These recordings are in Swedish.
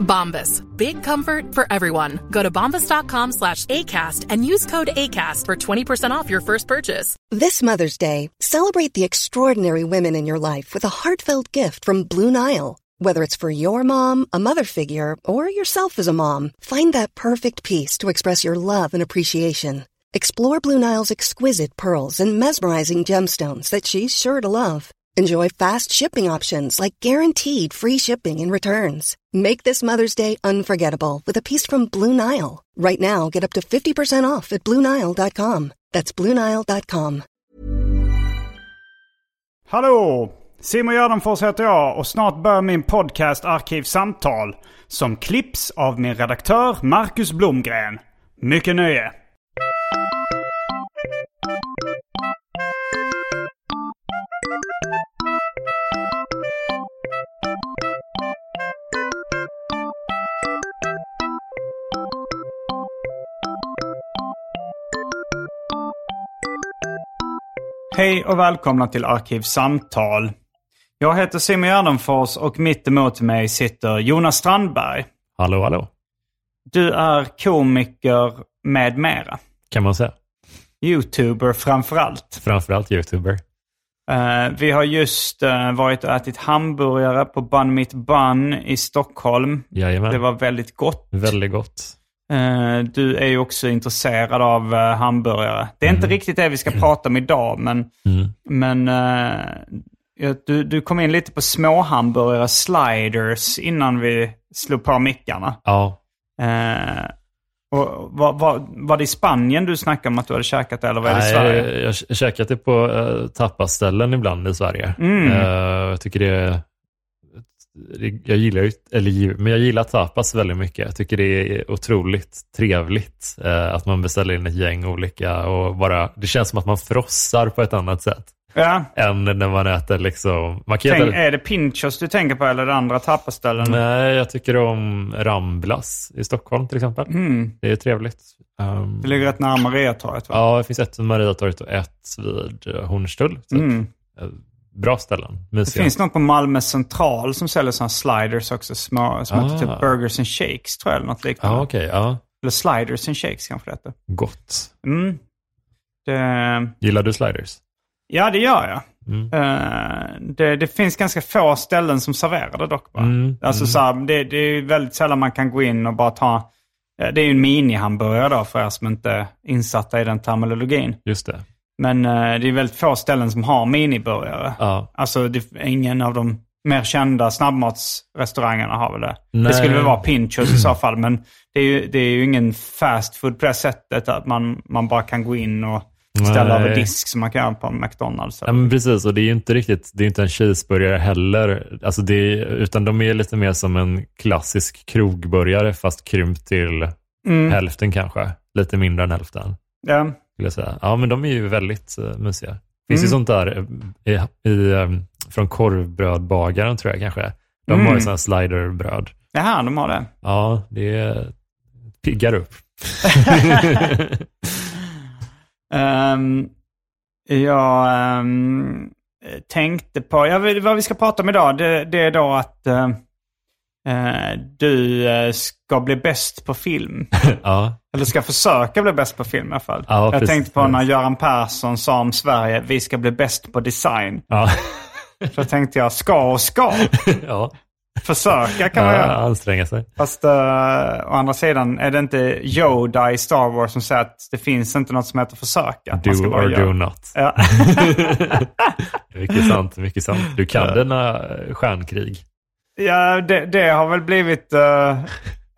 Bombas. Big comfort for everyone. Go to bombas.com slash ACAST and use code ACAST for 20% off your first purchase. This Mother's Day, celebrate the extraordinary women in your life with a heartfelt gift from Blue Nile. Whether it's for your mom, a mother figure, or yourself as a mom, find that perfect piece to express your love and appreciation. Explore Blue Nile's exquisite pearls and mesmerizing gemstones that she's sure to love. Enjoy fast shipping options like guaranteed free shipping and returns. Make this Mother's Day unforgettable with a piece from Blue Nile. Right now, get up to 50% off at BlueNile.com. That's BlueNile.com. Hallå! Simon Gärdenfors heter jag och snart börjar min podcast Arkivsamtal som klipps av min redaktör Marcus Blomgren. Mycket nöje! Hej och välkomna till Arkivsamtal. Jag heter Simon Gärdenfors och mitt emot mig sitter Jonas Strandberg. Hallå, hallå. Du är komiker med mera. Kan man säga. Youtuber framförallt. Framförallt youtuber. Eh, vi har just eh, varit och ätit hamburgare på Bun Mitt Bun i Stockholm. Jajamän. Det var väldigt gott. Väldigt gott. Eh, du är ju också intresserad av eh, hamburgare. Det är inte riktigt det vi ska prata om idag, men, Mm. men eh, du, du kom in lite på småhamburgare, sliders, innan vi slog på mickarna. Ja, Eh, och var, var, var det i Spanien du snackade om att du hade käkat det, eller var det i Sverige? Jag har käkat det på uh, tapasställen ibland i Sverige. Mm. Eh, jag tycker det är... Jag gillar ju, eller men jag gillar tapas väldigt mycket. Jag tycker det är otroligt trevligt eh, att man beställer in ett gäng olika och bara, det känns som att man frossar på ett annat sätt Ja. än när man äter liksom, man Tänk, äta, är det Pinchos du tänker på eller det andra tapaställen? Nej, jag tycker om Ramblas i Stockholm till exempel. Mm. Det är trevligt. Um, Det ligger rätt nära Mariatorget va? Ja, det finns ett vid Mariatorget och ett vid eh, Hornstull. Typ. Mm. Bra ställen. Det Mysiga. finns något på Malmö central som säljer sådana sliders också. Små, som heter Ah. typ Burgers and Shakes tror jag eller något liknande. Ja, okej. ja. Eller Sliders and Shakes kanske det heter. Gott. Mm. Det, Gillar du sliders? ja, det gör jag. Mm. Eh, det, det finns ganska få ställen som serverar det dock. Va? Mm, Alltså, Så här, det, det är väldigt sällan man kan gå in och bara ta... eh, Det är ju en minihamburgare då för er som inte är insatta i den terminologin. Just det. Men eh, det är väldigt få ställen som har miniburgare. Ja. Alltså det, ingen av de mer kända snabbmatsrestaurangerna har väl det. Det Nej. skulle väl vara Pinchos i så fall. Men det är ju, det är ju ingen fast food på det sättet att man, man bara kan gå in och ställa Nej. över disk som man kan göra på McDonalds. ja, men precis. Och det är ju inte riktigt, det är inte en cheeseburgare heller. Alltså det är, utan de är lite mer som en klassisk krogburgare fast krympt till Mm. hälften kanske. Lite mindre än hälften. Ja. Skulle jag säga. Ja, men de är ju väldigt uh, mysiga. finns Mm. ju sånt där eh, i, i, eh, från korvbrödbagaren tror jag kanske. De Mm. har ju sådana sliderbröd. Jaha, de har det. Ja, det piggar upp. Um, jag ehm, tänkte på, ja, vad vi ska prata om idag, det, det är då att eh, du eh, ska bli bäst på film. ja, Eller ska försöka bli bäst på film i alla fall. Ja, jag precis. tänkte på när Göran Persson sa om Sverige, vi ska bli bäst på design. ja, Så tänkte jag, ska och ska. ja. Försöka kan man ja göra. anstränga sig. Fast uh, å andra sidan är det inte Yoda i Star Wars som säger att det finns inte något som heter försöka. Att man ska Do or göra. do not. Ja. mycket sant, mycket sant. Du kan dina eh, stjärnkrig. Ja, det, det har väl blivit eh,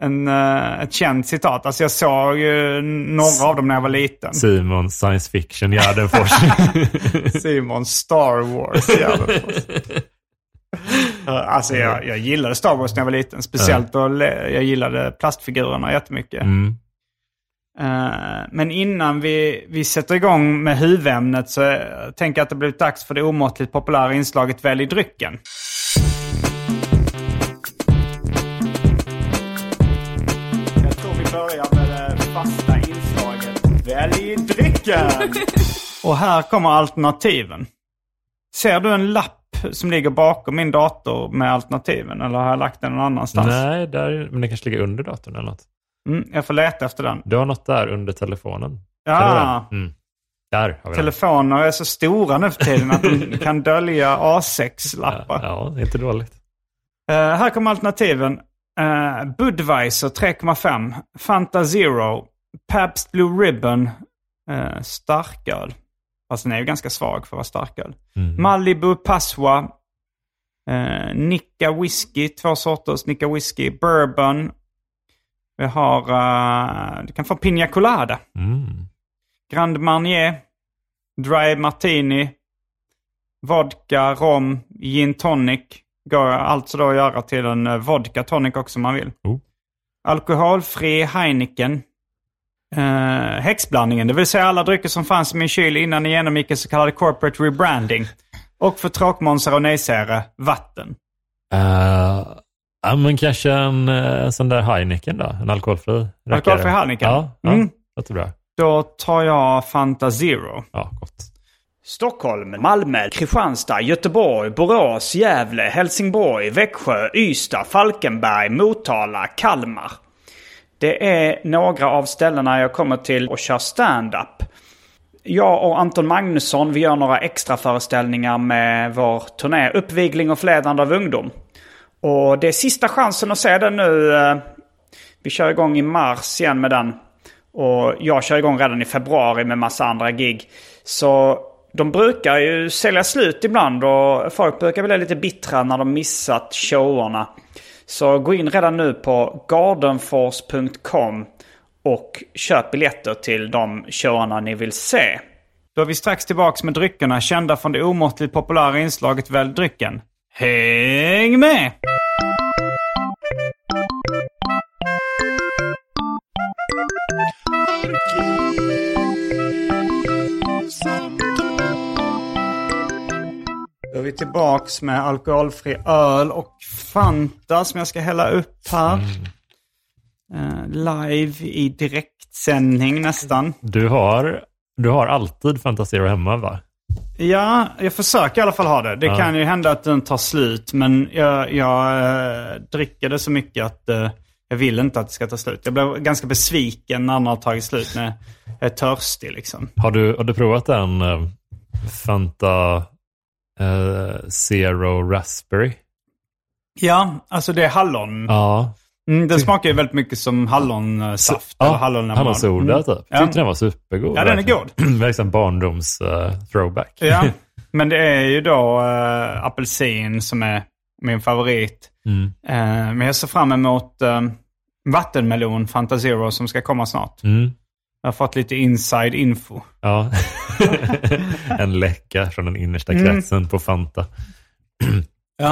en, eh, ett känt citat. Alltså jag såg ju några av dem när jag var liten. Simon science fiction Gärdenfors. Simon Star Wars. Gärdenfors. Eh, alltså jag, jag gillade Star Wars när jag var liten. Speciellt då jag gillade plastfigurerna jättemycket. Mm. Men innan vi, vi sätter igång med huvudämnet så tänker jag att det blivit dags för det omåttligt populära inslaget Välj drycken. Fasta inslaget Välj drycken! Och här kommer alternativen. Ser du en lapp som ligger bakom min dator med alternativen? Eller har jag lagt den någon annanstans? Nej, där, men den kanske ligger under datorn eller något. Mm, jag får leta efter den. Du har något där under telefonen. Ja. Den? Mm. Där har vi den. Telefoner är så stora nu för tiden att de kan dölja A6-lappar. Ja, är inte dåligt. Eh, här kommer alternativen. Uh, Budweiser 3,5. Fanta Zero. Pabst Blue Ribbon. Uh, starköl. Fast den är ju ganska svag för att vara starköl. Mm. Malibu Passoa. Uh, Nicka Whisky. Två sorters Nicka Whisky. Bourbon. Vi har... Uh, du kan få Pina Colada. Mm. Grand Marnier, Dry Martini, vodka, rom, gin tonic. Går alltså då att göra till en eh, vodka tonic också om man vill. Oh. Alkoholfri Heineken. Uh, häxblandningen, det vill säga alla drycker som fanns i min kyl innan ni genomgick en så kallad corporate rebranding. Och för tråkmånsar och nejsägare, vatten. Uh, ja, men kanske en uh, sån där Heineken då? En alkoholfri rackare. Alkoholfri Heineken? Ja, ja Mm. låter bra. Då tar jag Fanta Zero. Ja, gott. Stockholm, Malmö, Kristianstad, Göteborg, Borås, Gävle, Helsingborg, Växjö, Ystad, Falkenberg, Motala, Kalmar. Det är några av ställena jag kommer till och kör stand-up. Jag och Anton Magnusson vi gör några extra föreställningar med vår turné Uppvigling och förledande av ungdom. Och det är sista chansen att se den nu. Eh, vi kör igång i mars igen med den. Och jag kör igång redan i februari med massa andra gig. Så de brukar ju sälja slut ibland och folk brukar bli lite bittra när de missat showerna. Så gå in redan nu på gardenforce.com och köp biljetter till de showerna ni vill se. Då är vi strax tillbaks med dryckerna kända från det omåttligt populära inslaget Välj drycken. Häng med! Då är vi tillbaks med alkoholfri öl och Fanta som jag ska hälla upp här. Eh, live i direktsändning nästan. Du har, du har alltid Fanta Zero hemma va? Ja, jag försöker i alla fall ha det. Det Ja. kan ju hända att den tar slut, men jag, jag eh, dricker det så mycket att eh, jag vill inte att det ska ta slut. Jag blev ganska besviken när den har tagit slut när jag är törstig liksom. Har du, har du provat en eh, Fanta eh, Zero Raspberry? Ja, alltså det är hallon. Ja. Mm, den smakar ju väldigt mycket som hallonsaft eller hallonlemonad. Hallonsoda Mm. typ. Ja. Tyckte den var supergod. Ja, den är verkligen. Verkligen barndoms eh, throwback. Ja, men det är ju då äh, apelsin som är min favorit. Mm. Eh, men jag ser fram emot äh, vattenmelon Fanta Zero som ska komma snart. Mm. Jag har fått lite inside info. Ja. en läcka från den innersta Mm. kretsen på Fanta.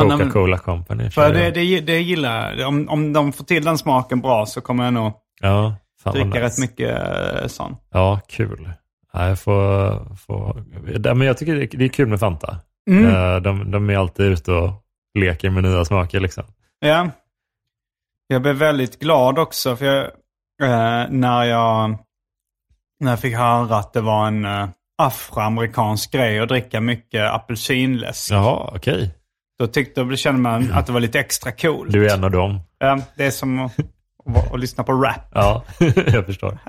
Coca-Cola Company. För det, det, det gillar jag. Om, om de får till den smaken bra så kommer jag nog Ja, dricka nice. rätt mycket äh, sån. Ja, kul. Ja, jag får, får... Ja, men jag tycker det är- det är kul med Fanta. Mm. Eh, De, de är alltid ute och leker med nya smaker liksom. Ja. Jag blev väldigt glad också för jag, eh, när, jag, när jag fick höra att det var en eh, afroamerikansk grej att dricka mycket apelsinläsk. Jaha, okej. Då tyckte då kände man att det var lite extra coolt. Du är en av dem. Ja, det är som att, att, att lyssna på rap. Ja, jag förstår.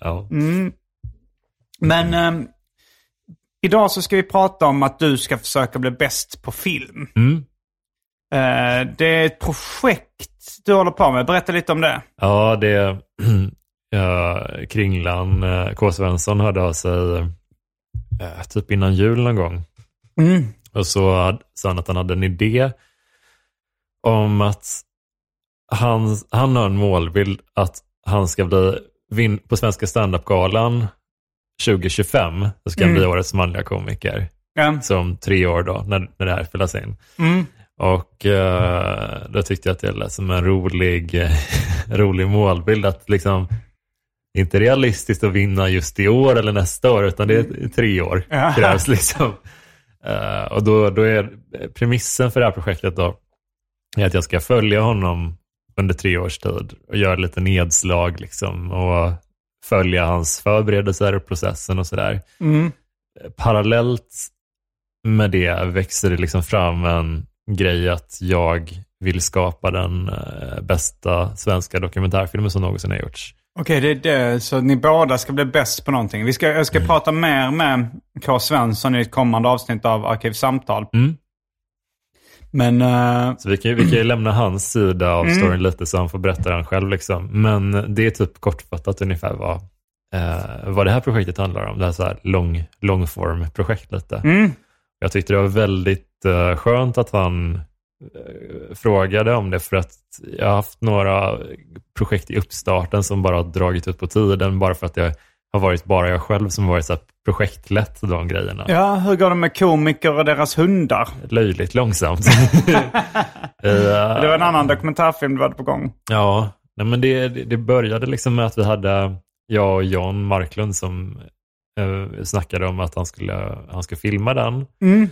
ja. Mm. Men ehm, idag så ska vi prata om att du ska försöka bli bäst på film. Mm. Eh, det är ett projekt du håller på med. Berätta lite om det. Ja, det... Ja, Kringlan, eh, K. Svensson hörde av sig eh, typ innan jul någon gång. Mm. Och så hade- sa han att han hade en idé om att han, han har en målbild att han ska bli vin, på Svenska standup-galan 2025. Så ska han Mm. bli årets manliga komiker. Ja. Så om tre år då, när, när det här spelas in. Mm. Och eh, då tyckte jag att det lät som en rolig, rolig målbild. Att liksom, inte realistiskt att vinna just i år eller nästa år, utan det är tre år krävs. Liksom. Eh, och då, då är premissen för det här projektet då, är att jag ska följa honom under tre års tid och göra lite nedslag liksom, och följa hans förberedelser och processen och sådär. Mm. Parallellt med det växer det liksom fram en grej att jag vill skapa den eh, bästa svenska dokumentärfilmen som någonsin har gjorts. Okej, det är det. Så ni båda ska bli bäst på någonting. Vi ska, jag Mm. ska prata mer med K. Svensson i ett kommande avsnitt av Arkivsamtal. Mm. Men... eh, Så vi kan, vi kan ju lämna hans sida av storyn lite så han får berätta den själv. Liksom. Men det är typ kortfattat ungefär vad, eh, vad det här projektet handlar om. Det här, så här lång, långform-projekt lite. mm. Jag tyckte det var väldigt eh, skönt att han frågade om det för att jag har haft några projekt i uppstarten som bara har dragit ut på tiden bara för att det har varit bara jag själv som varit så projektlett de grejerna. Ja, hur går det med komiker och deras hundar? Löjligt långsamt. Eh, Det var en annan dokumentärfilm du hade på gång. Ja, nej men det, det det började liksom med att vi hade, jag och John Marklund som eh, snackade om att han skulle, han skulle filma den. Mm.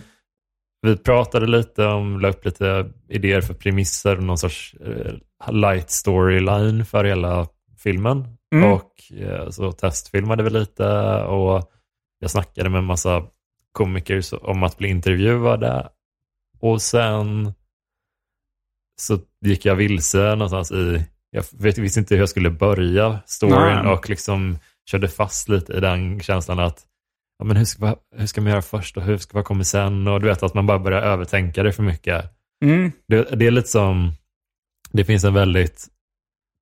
Vi pratade lite om, la upp lite idéer för premisser och någon sorts eh, light storyline för hela filmen. Mm. Och eh, så testfilmade vi lite och jag snackade med en massa komiker om att bli intervjuade. Och sen så gick jag vilse någonstans i, jag vet, visste inte hur jag skulle börja storyn Nej. och liksom körde fast lite i den känslan att ja, men hur, ska, hur ska man göra först och hur ska vad kommer sen? Och du vet att man bara börjar övertänka det för mycket. Mm. Det, det är lite som, det finns en väldigt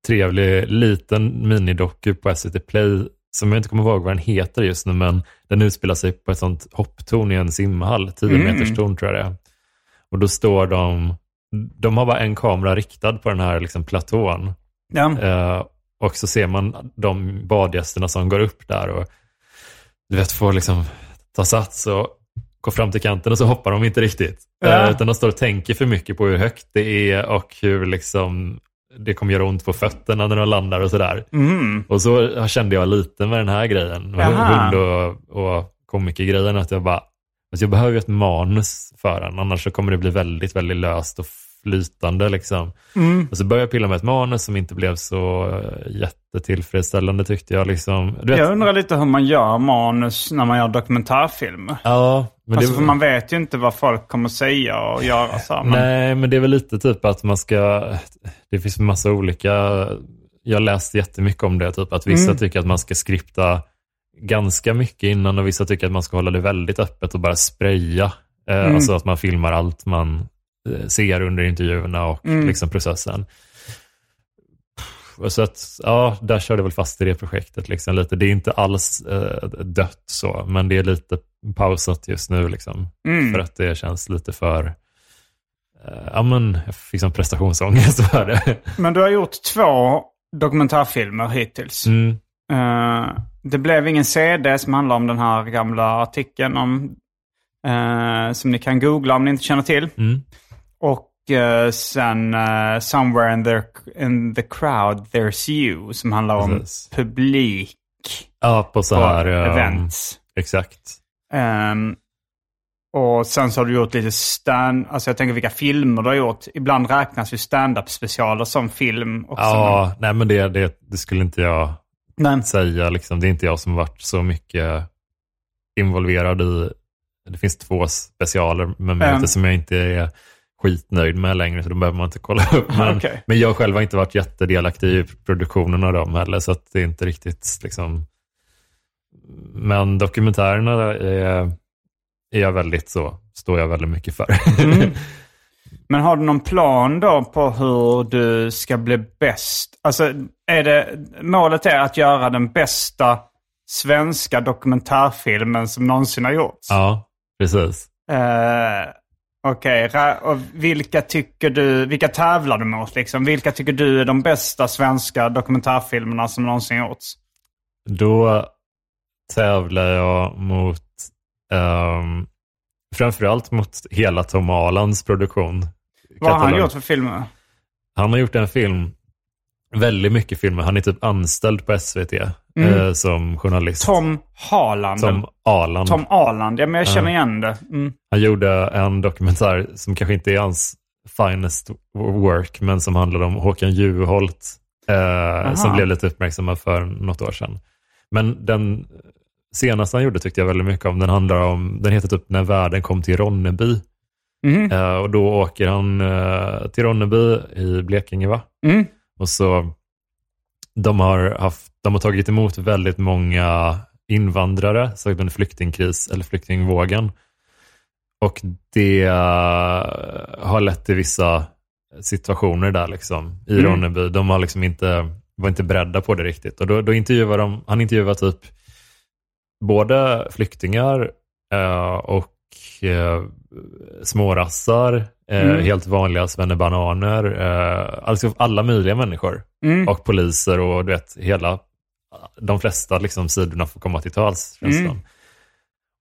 trevlig liten minidoku på SVT Play som jag inte kommer ihåg vad den heter just nu, men den utspelar sig på ett sånt hopptorn i en simhall, 10 Mm. meters torn tror jag det är. Och då står de, de har bara en kamera riktad på den här liksom platån. Ja. Eh, och så ser man de badgästerna som går upp där och du vet, får liksom ta sats och gå fram till kanten och så hoppar de inte riktigt. Ja. Eh, utan de står och tänker för mycket på hur högt det är och hur liksom det kommer göra ont på fötterna när de landar och sådär. Mm. Och så kände jag lite med den här grejen, med hund och, och komikergrejen, att jag bara, alltså jag behöver ju ett manus för den, annars så kommer det bli väldigt, väldigt löst och flytande liksom. Mm. Och så började jag pilla med ett manus som inte blev så eh, jättetillfredsställande tyckte jag. Liksom. Vet, Jag undrar lite hur man gör manus när man gör dokumentärfilmer. ja, men Alltså, det, för man vet ju inte vad folk kommer säga och göra. Så. Men, Nej, men det är väl lite typ att man ska, det finns en massa olika, jag läste jättemycket om det, typ att vissa Mm. tycker att man ska skripta ganska mycket innan och vissa tycker att man ska hålla det väldigt öppet och bara spraya. Eh, Mm. Alltså att man filmar allt man ser under intervjuerna och Mm. liksom processen. Så att, ja, där körde jag väl fast i det projektet liksom lite. Det är inte alls eh, dött så, men det är lite pausat just nu liksom. Mm. För att det känns lite för, eh, ja men jag fick som prestationsångest för det. men du har gjort två dokumentärfilmer hittills. Mm. Eh, det blev ingen CD som handlar om den här gamla artikeln om, eh, som ni kan googla om ni inte känner till. Mm. Och eh, sen eh, Somewhere in the, in the crowd there's you som handlar om Precis. publik Ja, på så på här, eh, events. exakt. Ehm, och sen så har du gjort lite stand... Alltså jag tänker vilka filmer du har gjort. Ibland räknas ju stand-up specialer som film också. Ja, nej men det, det, det skulle inte jag Men, säga. Liksom. Det är inte jag som varit så mycket involverad i. Det finns två specialer med mig Mm. som jag inte är skitnöjd med längre, så då behöver man inte kolla upp. Men, Okej. men jag själv har inte varit jättedelaktig i produktionen av dem heller, så att det är inte riktigt liksom... Men dokumentärerna är, är jag väldigt så, står jag väldigt mycket för. Mm. men har du någon plan då på hur du ska bli bäst? Alltså, är det, målet är att göra den bästa svenska dokumentärfilmen som någonsin har gjorts? ja, precis. Eh, Okej, och vilka tycker du, vilka tävlar du mot liksom? Vilka tycker du är de bästa svenska dokumentärfilmerna som någonsin gjorts? Då tävlar jag mot, um, framförallt mot hela Tom Alands produktion. Vad har han gjort för filmer? Han har gjort en film, väldigt mycket filmer. Han är typ anställd på SVT Mm. eh, som journalist. Tom Harland. Tom Arland. Tom Arland. Ja, men jag känner igen det. Mm. Han gjorde en dokumentär som kanske inte är hans finest work, men som handlade om Håkan Juholt, eh, som blev lite uppmärksamma för något år sedan. Men den senaste han gjorde tyckte jag väldigt mycket om. Den handlar om, den heter typ När världen kom till Ronneby. Mhm. Eh, och då åker han eh, till Ronneby i Blekinge, va? Och så, de har, haft, de har tagit emot väldigt många invandrare, särskilt under flyktingkris eller flyktingvågen. Och det eh, har lett till vissa situationer där liksom, i Mm. Ronneby. De har liksom inte, var inte beredda på det riktigt. Och då, då intervjuar de, han intervjuar typ både flyktingar eh, och eh, smårassar, eh, Mm. helt vanliga svennebananer, eh, alltså alla möjliga människor. Mm. Och poliser och du vet, hela, de flesta liksom, sidorna får komma till tals. Mm.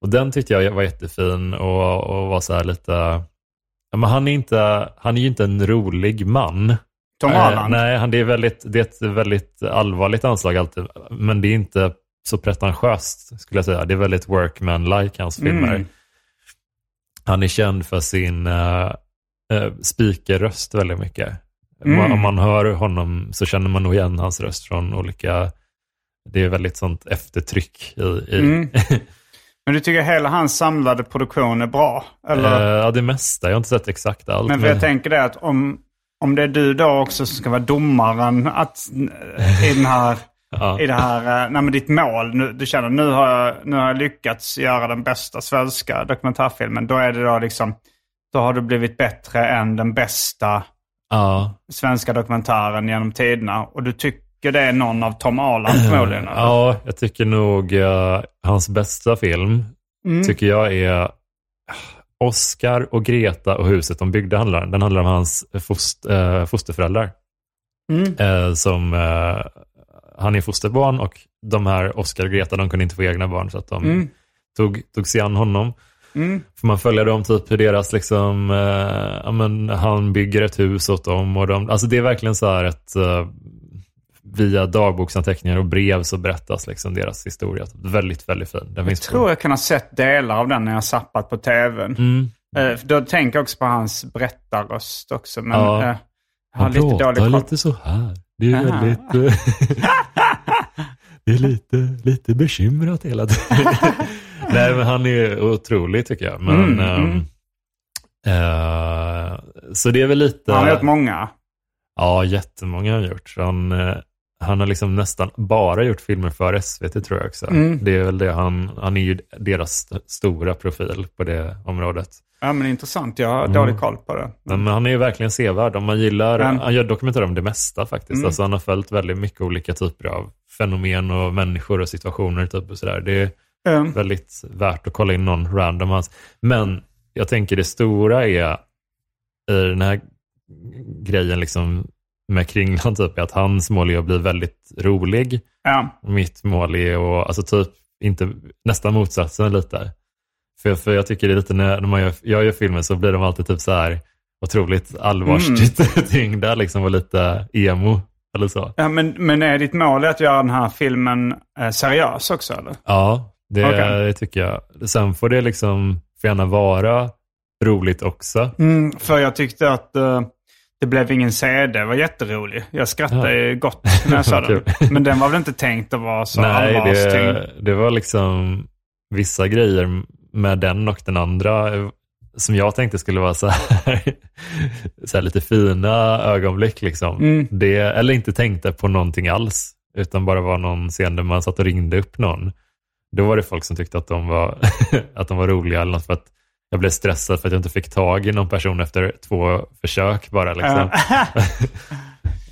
Och den tyckte jag var jättefin och, och var så här lite, ja, men han är, inte, han är ju inte en rolig man. Tom Eh, Arland. nej, han, det, är väldigt, det är ett väldigt allvarligt anslag alltid, men det är inte så pretentiöst skulle jag säga. Det är väldigt workman-like hans filmer. Mm. Han är känd för sin uh, speakerröst väldigt mycket. Mm. Om- man hör honom så känner man nog igen hans röst från olika, det är väldigt sånt eftertryck i, i Mm. Men du tycker hela hans samlade produktion är bra? Eller? Eh, ja, det mesta. Jag har inte sett exakt allt. men för jag tänker det att om, om det är du då också som ska vara domaren att, i den här... ja. I det här, eh, nej men ditt mål, nu, du känner nu har, jag, nu har jag lyckats göra den bästa svenska dokumentärfilmen. Då är det då liksom, då har du blivit bättre än den bästa ja. svenska dokumentären genom tiderna. Och du tycker det är någon av Tom Arland förmodligen? ja, jag tycker nog eh, hans bästa film Mm. tycker jag är Oscar och Greta och huset de byggde. Handlar, den handlar om hans fost, eh, fosterföräldrar. Mm. Eh, som, eh, han är fosterbarn och de här Oscar och Greta de kunde inte få egna barn så att de Mm. tog, tog sig an honom. Mm. Får man följa dem typ hur deras liksom, eh, ja, men han bygger ett hus åt dem och de, alltså det är verkligen så här ett eh, via dagboksanteckningar och brev så berättas liksom deras historia. Väldigt, väldigt fin. Den Jag tror jag kan ha sett delar av den när jag zappat på tvn. Mm. Eh, då tänker jag också på hans berättarröst också. Men Ja. eh, jag har lite dålig lite så här. Det är väldigt... eh, det är lite, lite bekymrat hela tiden. Nej, men han är otrolig tycker jag. Men, Mm, ehm, mm. eh, så det är väl lite... Han har gjort många. Ja, jättemånga har han gjort. Han, eh, han har liksom nästan bara gjort filmer för SVT tror jag också. Mm. Det är väl det han, han är ju deras st- stora profil på det området. Ja, men intressant. Jag har Mm. dålig koll på det. Men, men han är ju verkligen sevärd. Om man gillar, Mm. han gör dokumentärer om det mesta faktiskt. Mm. Alltså han har följt väldigt mycket olika typer av fenomen och människor och situationer typ och sådär. Det är Mm. väldigt värt att kolla in någon random hans. Men jag tänker det stora är i den här grejen liksom med Kringlan typ är att hans mål är att bli väldigt rolig. Ja. Mitt mål är att, alltså typ, inte, nästan motsatsen lite. För, för jag tycker det är lite när, när man gör, jag gör filmer så blir de alltid typ så här otroligt allvarligt tyngda liksom och lite emo eller så. Ja, men, men är ditt mål att göra den här filmen eh, seriös också eller? Ja, det, det tycker jag. Sen får det liksom får gärna vara roligt också. Mm, för jag tyckte att eh, det blev ingen CD. Det var jätterolig. Jag skrattade Ja. gott när jag sa den. Men den var väl inte tänkt att vara så Nej, det, det var liksom vissa grejer med den och den andra eh, som jag tänkte skulle vara så här, så här lite fina ögonblick. Liksom. Mm. Det, eller inte tänkte på någonting alls, utan bara var någon scen där man satt och ringde upp någon. Då var det folk som tyckte att de var, att de var roliga eller något för att jag blev stressad för att jag inte fick tag i någon person efter två försök bara. Liksom.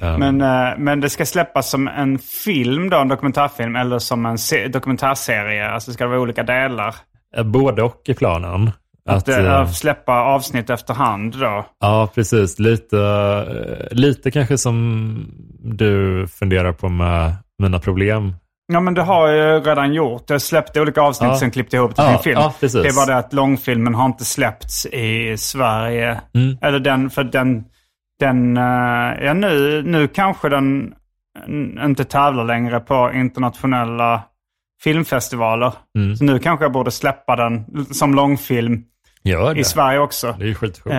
Um, Men, eh, men det ska släppas som en film då, en dokumentärfilm, eller som en se- dokumentärserie? Alltså ska det vara olika delar? Eh, Både och i planen. Att, eh, eh, släppa avsnitt efterhand då? Ja, precis. Lite, lite kanske som du funderar på med mina problem. Ja, men det har jag ju redan gjort. Jag släppte olika avsnitt Ja. sen klippte ihop det till Ja, en film. ja, precis. det är bara det att långfilmen har inte släppts i Sverige. Mm. Eller den, för den, den eh, ja nu, nu kanske den inte tävlar längre på internationella filmfestivaler. Mm. Så nu kanske jag borde släppa den som långfilm i Sverige också. Det är ju skitsjukt. Eh,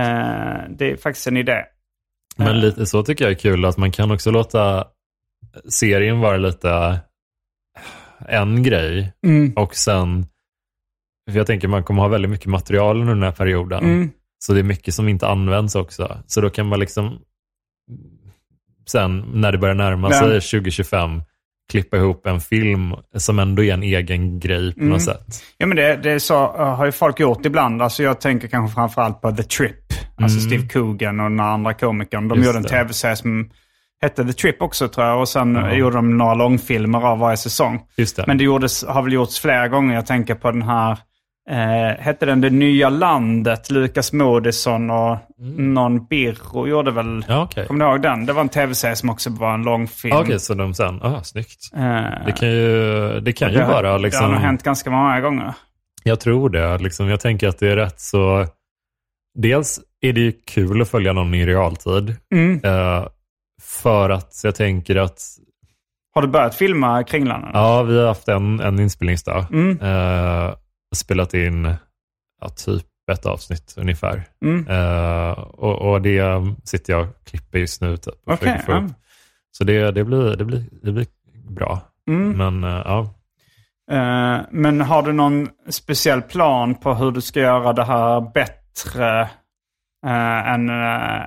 det är faktiskt en idé. Men lite så tycker jag är kul att man kan också låta serien vara lite en grej Mm. och sen, för jag tänker man kommer ha väldigt mycket material under den här perioden. Mm. Så det är mycket som inte används också. Så då kan man liksom sen när det börjar närma sig 2025 klippa ihop en film som ändå är en egen grej på Mm. något sätt. Ja, men det, det så, uh, har ju folk gjort ibland. Alltså jag tänker kanske framförallt på The Trip. Alltså Steve Coogan och den andra komikern. De Mm. Just gjorde en tv-serie som hette The Trip också tror jag. Och sen Ja. gjorde de några långfilmer av varje säsong. Just det. Men det gjordes, har väl gjorts flera gånger. Jag tänker på den här, eh, hette den Det nya landet? Lukas Moodysson och någon Birro gjorde väl, Mm. Ja, okej. kommer du ihåg den? Det var en tv-serie som också var en långfilm. Okej, så de sen, ah, snyggt. Eh, Det kan ju, det kan ju det vara Det har liksom, nog hänt ganska många gånger. jag tror det. Liksom, jag tänker att det är rätt så, dels är det ju kul att följa någon i realtid. Mm. Eh, för att jag tänker att, Har du börjat filma Kringlan? ja, vi har haft en, en inspelningsdag. Mm. Eh, spelat in, ja, typ ett avsnitt ungefär. Mm. Eh, och, och det sitter jag och klipper just nu. Typ, och försöker få upp. Så det, det, blir, det, blir, det blir bra. Mm. Men eh, ja, Eh, men har du någon speciell plan på hur du ska göra det här bättre eh, än, eh,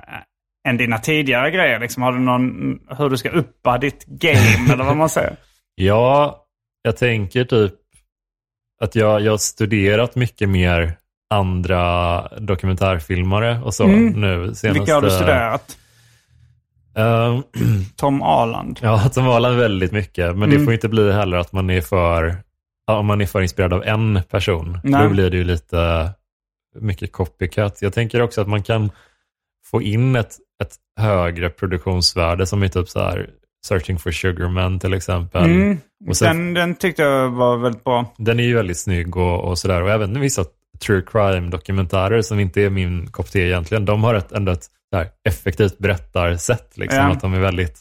än dina tidigare grejer? Liksom, har du någon, hur du ska uppa ditt game eller vad man säger? Ja, jag tänker typ att jag, jag har studerat mycket mer andra dokumentärfilmare och så Mm. nu. Senaste, Vilka har du studerat? Ehm, Tom Aland? ja, Tom Aland väldigt mycket, men det Mm. får inte bli heller att man är för, om man är för inspirerad av en person. Nej. Då blir det ju lite mycket copycat. Jag tänker också att man kan få in ett, ett högre produktionsvärde som är typ så här Searching for Sugarman till exempel. Mm. Och sen- Den, den tyckte jag var väldigt bra. Den är ju väldigt snygg och, och sådär. Och även vissa true crime-dokumentärer som inte är min kopp te egentligen. De har ett, ändå ett där, effektivt berättarsätt. Liksom, Ja. Att de är väldigt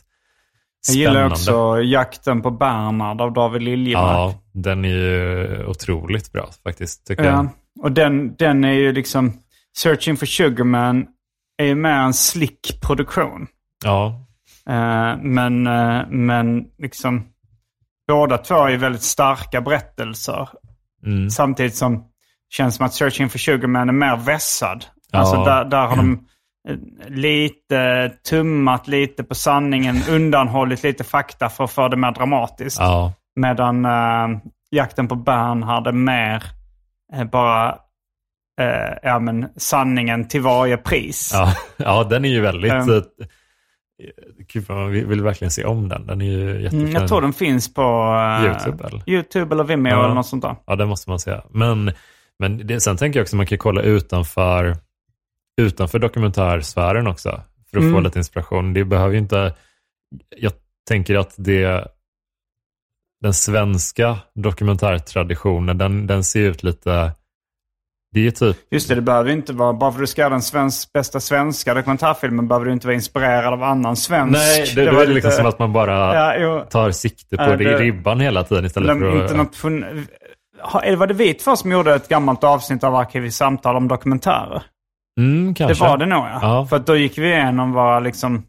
Jag spännande. gillar också Jakten på Bernhard av David Liljemark. Ja, den är ju otroligt bra faktiskt, tycker Ja. jag. Och den, den är ju liksom... Searching for Sugarman är ju mer en slick produktion. Ja, Eh, men, eh, men liksom båda två är väldigt starka berättelser. mm. Samtidigt som det känns som att Searching for Sugarman är mer vässad. Ja. Alltså där, där har de eh, lite tummat lite på sanningen, undanhållit lite fakta för att få det mer dramatiskt. ja. Medan uh, Jakten på Bernhard är mer eh, bara eh, ja, men sanningen till varje pris. Ja, ja, den är ju väldigt... Um. Gud, man vill, verkligen se om den. Den är ju jättefin. Mm, jag tror den finns på eh, YouTube, eller? YouTube eller Vimeo Ja. eller något sånt där. Ja, det måste man säga. Men, men det, sen tänker jag också att man kan kolla utanför, utanför dokumentärsfären också. För att få Mm. lite inspiration. Det behöver ju inte... Jag tänker att det... Den svenska dokumentärtraditionen, den, den ser ut lite... Det är typ... Just det, det behöver inte vara, bara för att du ska göra den svensk, bästa svenska dokumentärfilmen behöver du inte vara inspirerad av annan svensk. Nej, det, det var är liksom som att man bara Ja, jo. tar sikte på Ja, det, det- ribban hela tiden istället De för att... Eller var det vi två som gjorde ett gammalt avsnitt av Arkiv i samtal om dokumentärer? Mm, kanske. Det var det nog ja. Ja. För då gick vi igenom våra liksom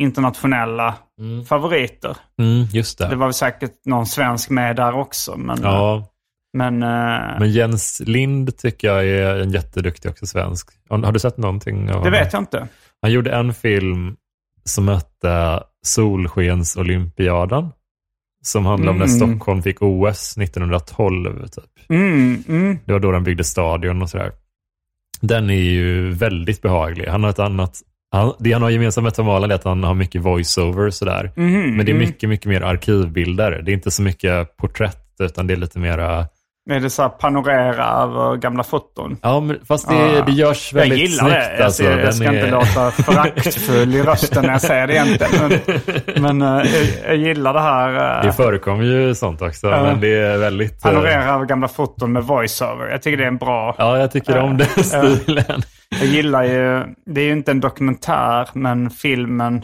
internationella Mm. favoriter. Mm, just det. Det var säkert någon svensk med där också. Men, Ja, men, eh, men Jens Lind tycker jag är en jätteduktig också svensk. Har du sett någonting det vet jag inte. Han gjorde en film som hette Solskensolympiaden. Som handlar om när Mm. Stockholm fick OS 1912. Typ. Mm, mm. Det var då de byggde stadion och sådär. Den är ju väldigt behaglig. Han har ett annat... Han, det han har gemensamt med Holland är att han har mycket voiceover sådär. Mhm, Men det är mm. mycket, mycket mer arkivbilder. Det är inte så mycket porträtt, utan det är lite mera Är det så här panorera över gamla foton? Ja, fast det, det görs Jag väldigt gillar snyggt. det. Jag, alltså. ser, jag Den ska är- inte låta föraktfull i rösten när jag säger det egentligen. Men, men eh, jag, jag gillar det här. eh, Det förekommer ju sånt också, Ja. men det är väldigt... eh, panorera över gamla foton med voiceover. Jag tycker det är en bra... Ja, jag tycker om den stilen. Jag gillar ju, det är ju inte en dokumentär, men filmen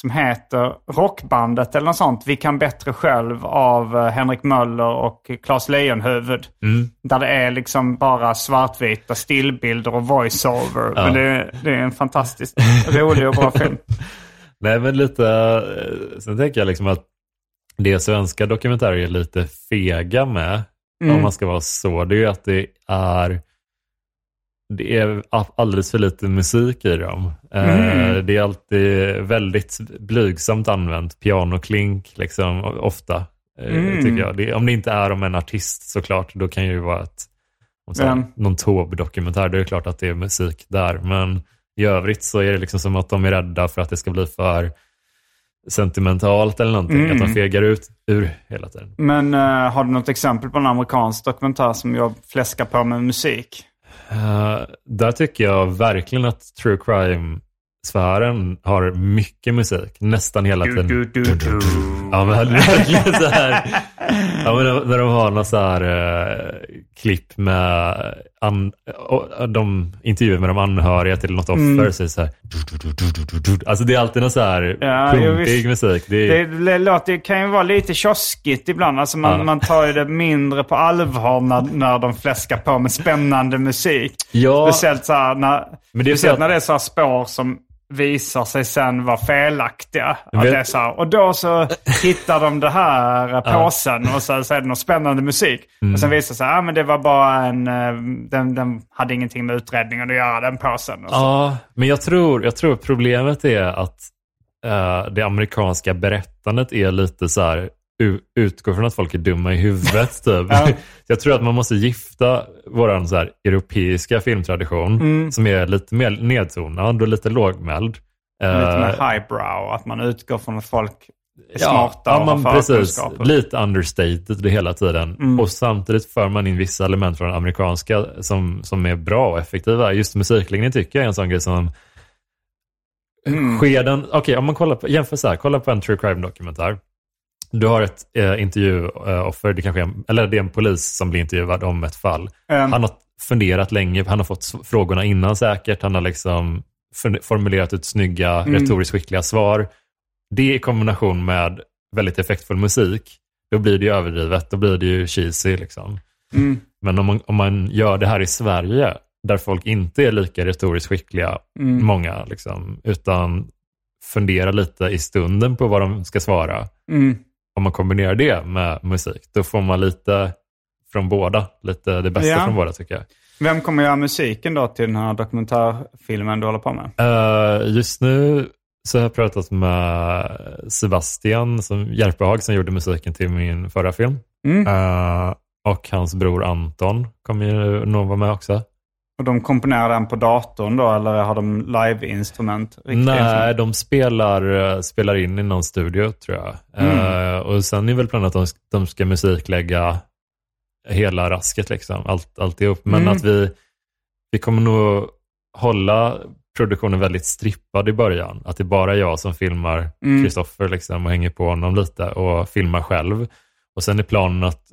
som heter Rockbandet eller något sånt. Vi kan bättre själv av eh, Henrik Möller och Claes Lejonhuvud. Där det är liksom bara svartvita stillbilder och voiceover. Ja. Men det, det är en fantastiskt rolig och bra film. Nej, men lite... eh, Sen tänker jag liksom att det svenska dokumentärer är lite fega med, Mm. om man ska vara så, det är ju att det är det är alldeles för lite musik i dem. Eh, Mm. Det är alltid väldigt blygsamt använt, pianoklink liksom, ofta. eh, Mm. Tycker jag. Det, om det inte är om en artist såklart, då kan ju vara ett, om så här, någon Taube-dokumentär, då är det klart att det är musik där. Men i övrigt så är det liksom som att de är rädda för att det ska bli för sentimentalt eller någonting. Mm. Att de fegar ut ur hela tiden. Men eh, har du något exempel på en amerikansk dokumentär som jag fläskar på med musik? Eh, där tycker jag verkligen att true crime-sfären har mycket musik. Nästan hela tiden. du, du, du. Ja, men verkligen så här. Ja, men när de har några så här eh, klipp med an, och de intervjuer med de anhöriga till något offer. Mm. Så är det så här. Alltså det är alltid någon så här Ja, musik. Det är, Det, låter, det kan ju vara lite kioskigt ibland. Alltså man, Ja. man tar ju det mindre på allvar när, när de fläskar på med spännande musik. ja, Speciellt, så här, när, Men det är så speciellt att- när det är så här spår som visar sig sen vara felaktiga. Att det är så här, och då så hittar de det här eh, påsen och så, så är det någon spännande musik. Mm. Och sen visar det sig att ah, men det var bara en, eh, den, den hade ingenting med utredningen att göra, den påsen. Ja, men jag tror, jag tror problemet är att eh, det amerikanska berättandet är lite så här, utgår från att folk är dumma i huvudet. Typ. Ja. Jag tror att man måste gifta vår så här, europeiska filmtradition, Mm. som är lite mer nedtonad och lite lågmäld. Lite Eh, mer highbrow, att man utgår från att folk är Ja, smarta ja, och man, har precis. Lite understated det hela tiden. Mm. Och samtidigt för man in vissa element från amerikanska som, som är bra och effektiva. Just musiklinjen tycker jag är en sån grej som Mm. Skeden, okej om man kollar på, jämför så här, kolla på en true crime dokumentär. Du har ett eh, intervjuoffer, det kanske är, eller det är en polis som blir intervjuad om ett fall. Ehm, Han har funderat länge, han har fått frågorna innan säkert, han har liksom formulerat ut snygga, Mm. retoriskt skickliga svar. Det i kombination med väldigt effektfull musik, då blir det ju överdrivet, då blir det ju cheesy liksom. mm, Men om man, om man gör det här i Sverige, där folk inte är lika retoriskt skickliga, mm, många, liksom, utan funderar lite i stunden på vad de ska svara. mm. Om man kombinerar det med musik, då får man lite från båda. Lite det bästa Ja. från båda tycker jag. Vem kommer göra musiken då till den här dokumentärfilmen du håller på med? Eh, just nu så har jag pratat med Sebastian som Järpehag som gjorde musiken till min förra film. Mm. Eh, och hans bror Anton kommer ju nog vara med också. Och de komponerar den på datorn då, eller har de live-instrument? Nej, instrument? de spelar, eh, spelar in i någon studio tror jag. Mm. Eh, och sen är väl planen att de, de ska musiklägga hela rasket, liksom. allt, alltihop. Men Mm. att vi, vi kommer nog hålla produktionen väldigt strippad i början. Att det är bara jag som filmar Mm. Kristoffer liksom, och hänger på honom lite och filmar själv. Och sen är planen att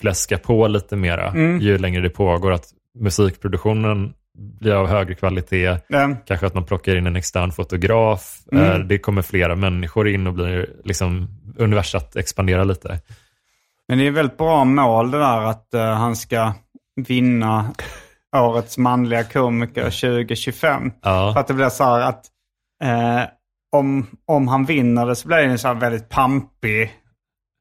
fläska på lite mera Mm. ju längre det pågår. Att musikproduktionen blir av högre kvalitet. Den, Kanske att man plockar in en extern fotograf. Mm. Eh, Det kommer flera människor in och blir liksom universat expanderar lite. men det är väldigt bra mål det där att eh, han ska vinna årets manliga komiker 2025. För Ja, att det blir så här att eh, om, om han vinner det så blir det en så väldigt pampig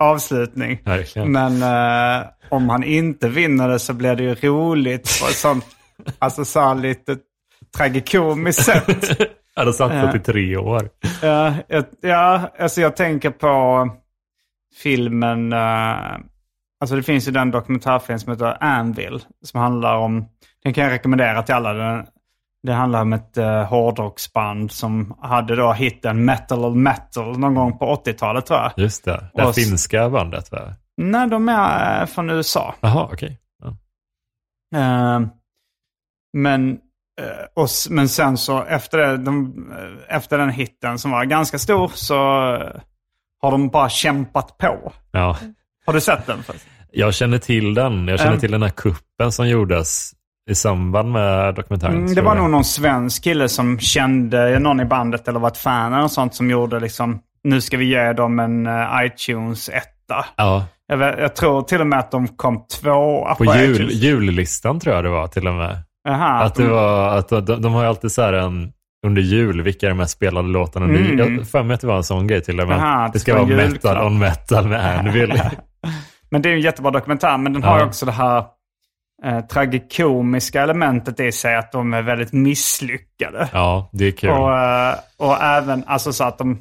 avslutning. verkligen. Men eh, om han inte vinner det så blir det ju roligt på ett sånt, alltså så här lite tragikomiskt sätt. Jag hade satsat Ja. i tre år. Ja, ja, alltså jag tänker på filmen, eh, alltså det finns ju den dokumentärfilm som heter Anvil, som handlar om, den kan jag rekommendera till alla. Den, det handlar om ett uh, hårdrocksband som hade då hitten Metal of Metal någon gång på 80-talet tror jag. Just det, det Och finska bandet va? Nej, de är eh, från USA. Jaha, okej. Ja. Eh, men, eh, och, men sen så efter, det, de, eh, efter den hitten som var ganska stor så har de bara kämpat på. ja. Har du sett den? förresten? Jag känner till den. Jag känner Mm. till den här kuppen som gjordes i samband med dokumentären. Mm, det var jag. nog någon svensk kille som kände någon i bandet eller var ett fan eller sånt som gjorde liksom, nu ska vi ge dem en uh, iTunes-etta. Ja, Jag, vet- jag tror till och med att de kom tvåa på, på jul, jullistan tror jag det var till och med. Jaha, Att det de- var, att de, de har ju alltid så här en, under jul, vilka är de mest spelade låtarna? Mm. Jag för mig att det var en sån grej till och med. Aha, det ska vara metal on metal med Anvil. Men det är en jättebra dokumentär, men den Ja. har ju också det här eh, tragikomiska elementet i sig, att de är väldigt misslyckade. ja, det är kul. Och, eh, och även alltså så att de...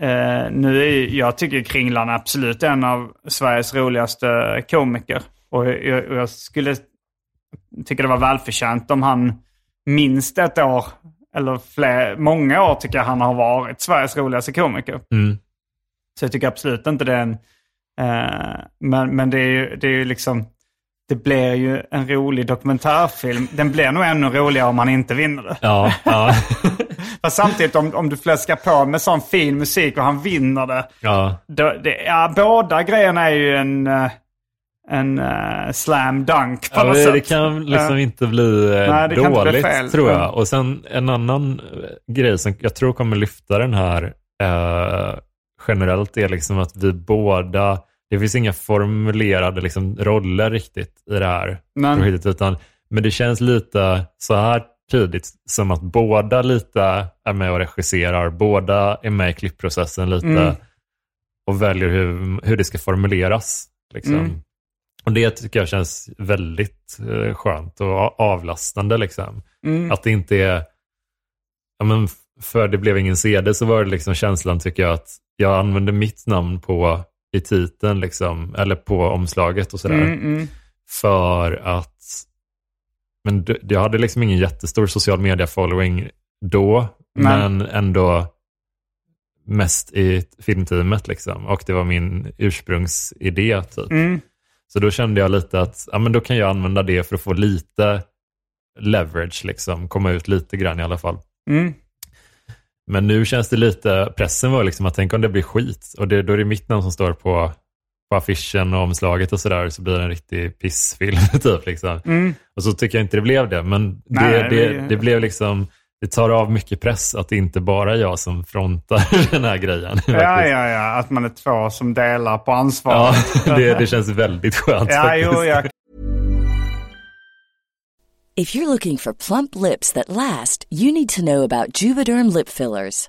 Eh, nu är, jag tycker Kringlan är absolut en av Sveriges roligaste komiker. Och jag, och jag skulle tycka det var välförtjänt om han minst ett år, eller fler, många år tycker jag han har varit Sveriges roligaste komiker. Mm. Så jag tycker absolut inte det är en... Eh, men men det, är ju, det är ju liksom... Det blir ju en rolig dokumentärfilm. Den blir nog ännu roligare om han inte vinner det. Ja, ja, Fast samtidigt om, om du fläskar på med sån fin musik och han vinner det. ja. Då, det ja, båda grejerna är ju en, eh, en eh, slam dunk på ja något det, sätt. det kan liksom Eh, inte bli eh, Nej, kan inte bli dåligt, fel. tror jag. Och sen en annan eh, grej som jag tror kommer lyfta den här eh, generellt är liksom att vi båda, det finns inga formulerade liksom, roller riktigt i det här Men- projektet, utan, men det känns lite så här tidigt som att båda lite är med och regisserar, båda är med i klippprocessen lite Mm. och väljer hur, hur det ska formuleras. Liksom. Mm. Och det tycker jag känns väldigt eh, skönt och avlastande. Liksom. Mm. Att det inte är, ja, men för det blev ingen CD så var det liksom känslan tycker jag att jag använde mitt namn på i titeln liksom, eller på omslaget och sådär. Mm, mm. För att, men d- jag hade liksom ingen jättestor social media following då, Nej. men ändå mest i filmteamet liksom. Och det var min ursprungsidé typ. Mm. Så då kände jag lite att ja, men då kan jag använda det för att få lite leverage, liksom, komma ut lite grann i alla fall. Mm. Men nu känns det lite, pressen var liksom att tänk om det blir skit och det, då är det mitt namn som står på, på affischen och omslaget och sådär så blir det en riktig pissfilm typ. Liksom. Mm. Och så tycker jag inte det blev det, men Nej, det, det, det- det blev liksom, det tar av mycket press att det inte bara är jag som frontar den här grejen. Ja, faktiskt. ja, ja. Att man är två som delar på Ja, ansvaret. det, det känns väldigt skönt ja, faktiskt. jo, jag If you're looking for plump lips that last, you need to know about Juvederm lip fillers.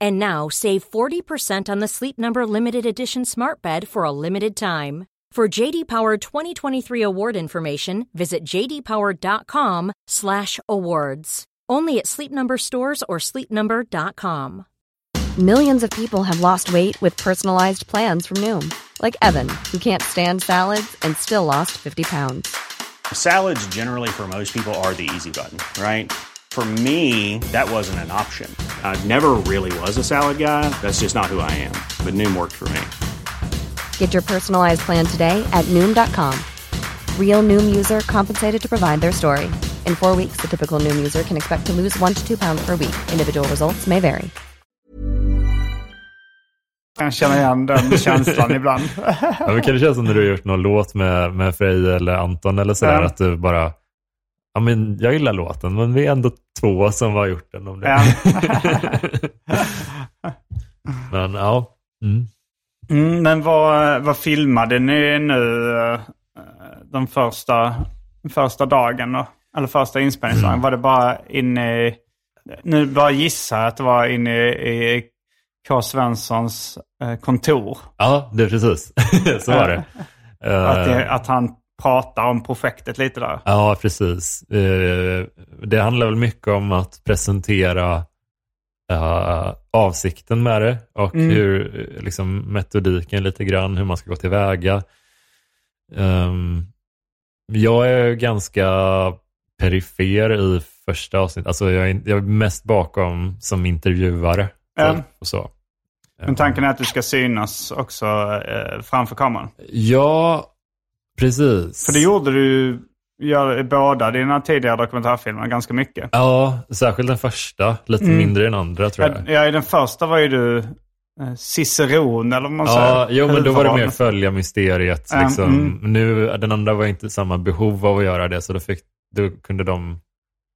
And now save 40% on the Sleep Number limited edition Smart Bed for a limited time. For JD Power 2023 award information, visit jdpower.com/awards. Only at Sleep Number stores or sleepnumber.com. Millions of people have lost weight with personalized plans from Noom, like Evan, who can't stand salads and still lost 50 pounds. Salads, generally, for most people, are the easy button, right? For me, that wasn't an option. I never really was a salad guy. That's just not who I am. But Noom worked for me. Get your personalized plan today at Noom.com. Real Noom user compensated to provide their story. In four weeks, the typical Noom user can expect to lose one to two pounds per week. Individual results may vary. Jag kan känna igen den känslan ibland. Ja, men kan det kännas som när du har gjort någon låt med, med Frej eller Anton eller sådär, Ja. att du bara, ja men jag gillar låten, men vi är ändå två som har gjort den om det. Ja. men ja, mm. Mm, men vad, vad filmade ni nu eh, den första, första dagen? Då? Eller första inspelningsdagen? Mm. Var det bara inne i... Nu bara gissar jag att det var inne i, i K. Svenssons eh, kontor. ja det är precis, så var det. Att, Eh, det, att han pratar om projektet lite där. Ja, precis. Eh, Det handlar väl mycket om att presentera eh, avsikten med det och Mm. hur, eh, liksom, metodiken lite grann, hur man ska gå tillväga. Um, jag är ganska perifer i första avsnittet. Alltså jag är, jag är mest bakom som intervjuare. Typ, Och så. Men tanken är att du ska synas också framför kameran. Ja, precis. För det gjorde du gör, i båda dina tidigare dokumentärfilmer ganska mycket. Ja, särskilt den första. Lite Mm. mindre än andra tror jag. Ja, ja, i den första var ju du eh, ciceron eller vad man säger. Ja, men då var det mer följa mysteriet. Ja, Liksom. mm. Nu, den andra var inte samma behov av att göra det, så då, fick, då kunde de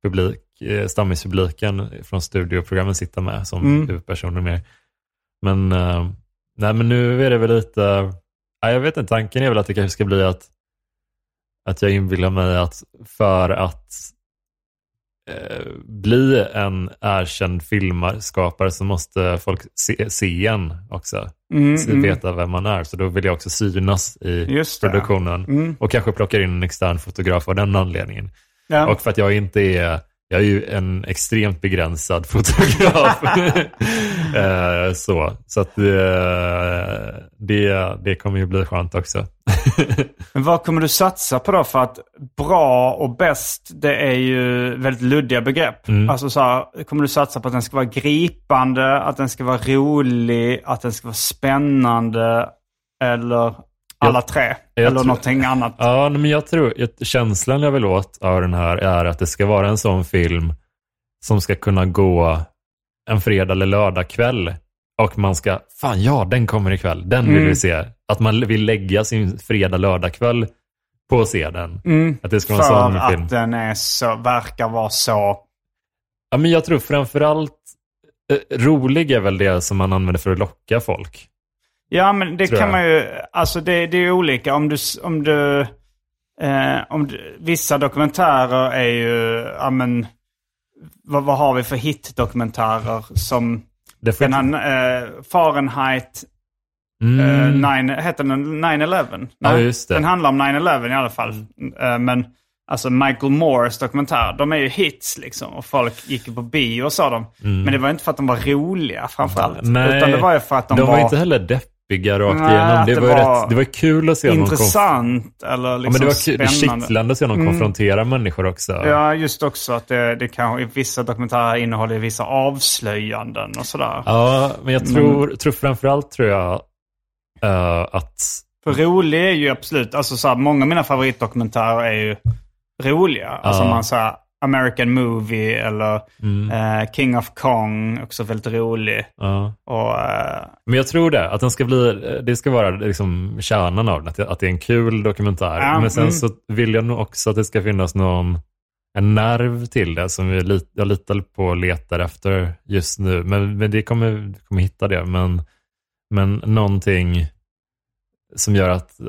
publik, eh, stammispubliken från studioprogrammen sitta med som Mm. huvudpersoner mer. Men, eh, nej, men nu är det väl lite, nej, jag vet inte, tanken är väl att det kanske ska bli att, att jag inbillar mig att för att eh, bli en erkänd filmskapare så måste folk se, se en också. Mm, Så mm. veta vem man är. Så då vill jag också synas i produktionen. Mm. Och kanske plockar in en extern fotograf av den anledningen. Ja. Och för att jag inte är, jag är ju en extremt begränsad fotograf. Eh, så så att eh, det, det kommer ju bli skönt också. Men vad kommer du satsa på då? För att bra och bäst, det är ju väldigt luddiga begrepp. Mm. Alltså så här, kommer du satsa på att den ska vara gripande, att den ska vara rolig, att den ska vara spännande eller alla tre? Eller tror- någonting annat? Ja, men jag tror känslan jag vill åt av den här är att det ska vara en sån film som ska kunna gå en fredag eller lördag kväll och man ska, fan ja, den kommer ikväll, den vill Mm. vi se. Att man vill lägga sin fredag lördag kväll på att se den. Mm. Att det ska vara För en sån film. att den är så, verkar vara så... Ja, men jag tror framförallt eh, rolig är väl det som man använder för att locka folk. Ja, men det kan man ju... Alltså det, det är ju olika. Om du... Om du, eh, om du vissa dokumentärer är ju... Ja, men, vad, vad har vi för hitdokumentärer som... Den här, eh, Fahrenheit... Mm. Eh, nine, heter den 9-11? Ja, just det. Den handlar om 9-11 i alla fall. Eh, men alltså Michael Moores dokumentär, de är ju hits liksom. Och folk gick på bio och sa dem. Men det var inte för att de var roliga framförallt. Mm. Nej, utan det var ju för att de, de var, var, inte heller deppiga rakt Nej, igenom. Det, det var, var rätt, det var kul att se konf- intressant eller Ja, men liksom det var är spännande. kittlande att se någon Mm. konfrontera människor också. Ja, just också att det, det i vissa dokumentärer innehåller vissa avslöjanden och sådär. Ja, men jag tror, tror framförallt tror jag eh, att... För rolig är ju absolut, alltså så här, många av mina favoritdokumentärer är ju roliga. Alltså Ja. man säger American Movie eller Mm, eh, King of Kong, också väldigt rolig. ja. Och, eh, Men jag tror det, att den ska bli, det ska vara liksom kärnan av den, att det, att det är en kul dokumentär. Ja, Men sen mm. så vill jag nog också att det ska finnas någon, en nerv till det som lit, jag litar på och letar efter just nu. Men, men det kommer, kommer hitta det. Men, men någonting som gör att, eh,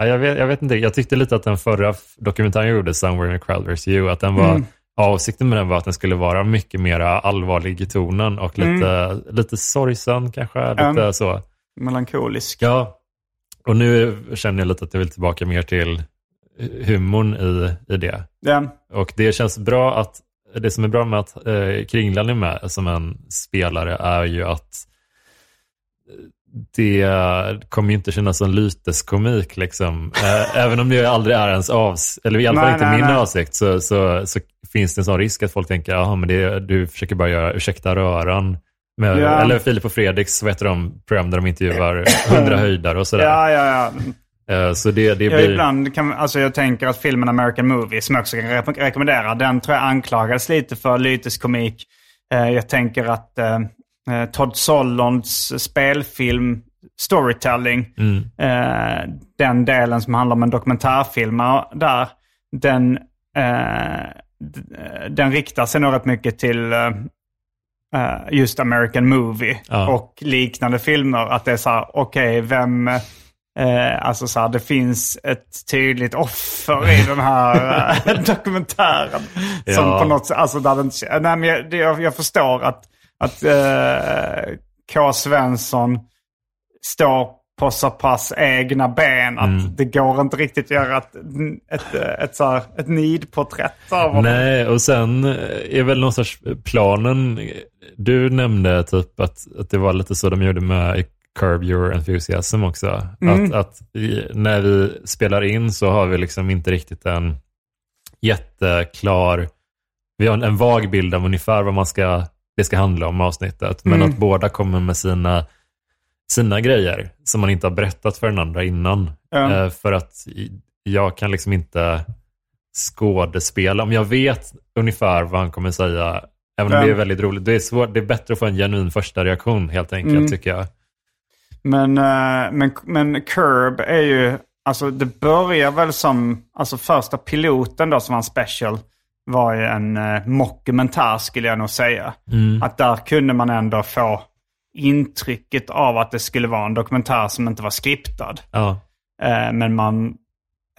ja, jag, vet, jag vet inte, jag tyckte lite att den förra dokumentären jag gjorde, Somewhere in a Crowd Vs You, att den var, Mm. avsikten med den var att den skulle vara mycket mer allvarlig i tonen och lite, lite sorgsen kanske. Lite Mm. så. melankolisk. Ja, och nu känner jag lite att jag vill tillbaka mer till humorn i, i det. Ja. Och det känns bra att, det som är bra med att eh, Kringlan är med som en spelare är ju att det kommer ju inte kännas som lyteskomik liksom. Eh, Även om det aldrig är ens avsikt, eller i alla fall Nej, inte nej, min nej. avsikt, så, så, så finns det en sån risk att folk tänker, men det, du försöker bara göra ursäkta röran. Med, Ja. Eller Filip och Fredriks, vad heter de, program där de intervjuar hundra höjdare och sådär. Ja, ja, ja. Eh, Så det, det Ja, blir... ibland kan, alltså jag tänker att filmen American Movie, som jag också kan re- rekommendera, den tror jag anklagades lite för lyteskomik. Eh, jag tänker att eh, Todd Solonds spelfilm Storytelling, Mm. eh, den delen som handlar om en dokumentärfilm där, den, eh, den riktar sig nog rätt mycket till eh, eh, just American Movie Ja. och liknande filmer. Att det är så här, okej, vem... Eh, alltså så här, det finns ett tydligt offer i den här eh, dokumentären. Som Ja. på något sätt, alltså där inte, nej men jag, jag, jag förstår att, att eh, K. Svensson står på så pass egna ben att Mm. det går inte riktigt att göra ett, ett, ett, ett, så här, ett nidporträtt av honom. Nej, och sen är väl någon sorts planen. Du nämnde typ att, att det var lite så de gjorde med Curb Your Enthusiasm också. Mm. Att, att när vi spelar in så har vi liksom inte riktigt en jätteklar, vi har en, en vag bild av ungefär vad man ska, det ska handla om avsnittet. Men Mm. att båda kommer med sina, sina grejer som man inte har berättat för den andra innan. Ja. Eh, för att jag kan liksom inte skådespela. Om jag vet ungefär vad han kommer säga, även om Ja. det är väldigt roligt, det är, svårt, det är bättre att få en genuin första reaktion helt enkelt Mm. tycker jag. Men, eh, men, men Curb är ju, alltså det börjar väl som, alltså första piloten då som var en special var ju en uh, mockumentär skulle jag nog säga. Mm. Att där kunde man ändå få intrycket av att det skulle vara en dokumentär som inte var skriptad. Ja. Eh, men man,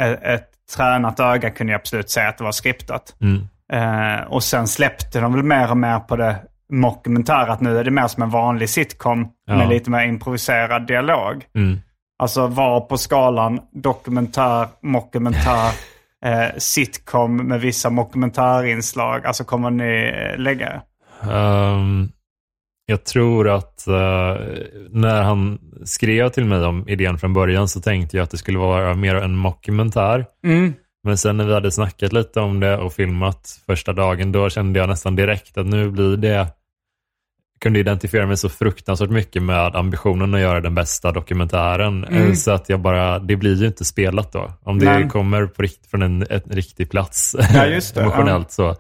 ett, ett tränat öga kunde ju absolut säga att det var skriptat. Mm. Eh, och sen släppte de väl mer och mer på det mockumentära. Att nu är det mer som en vanlig sitcom Ja. med lite mer improviserad dialog. Mm. Alltså var på skalan dokumentär, mockumentär, eh, sitcom med vissa mockumentärinslag. Alltså kommer ni eh, lägga? Ehm, jag tror att eh, när han skrev till mig om idén från början så tänkte jag att det skulle vara mer en mockumentär. Mm. Men sen när vi hade snackat lite om det och filmat första dagen, då kände jag nästan direkt att nu blir det kunde identifiera mig så fruktansvärt mycket med ambitionen att göra den bästa dokumentären. Mm. Eh, Så att jag bara, det blir ju inte spelat då. Om det Nej. kommer på rikt, från en, en riktig plats Ja, just det. emotionellt så.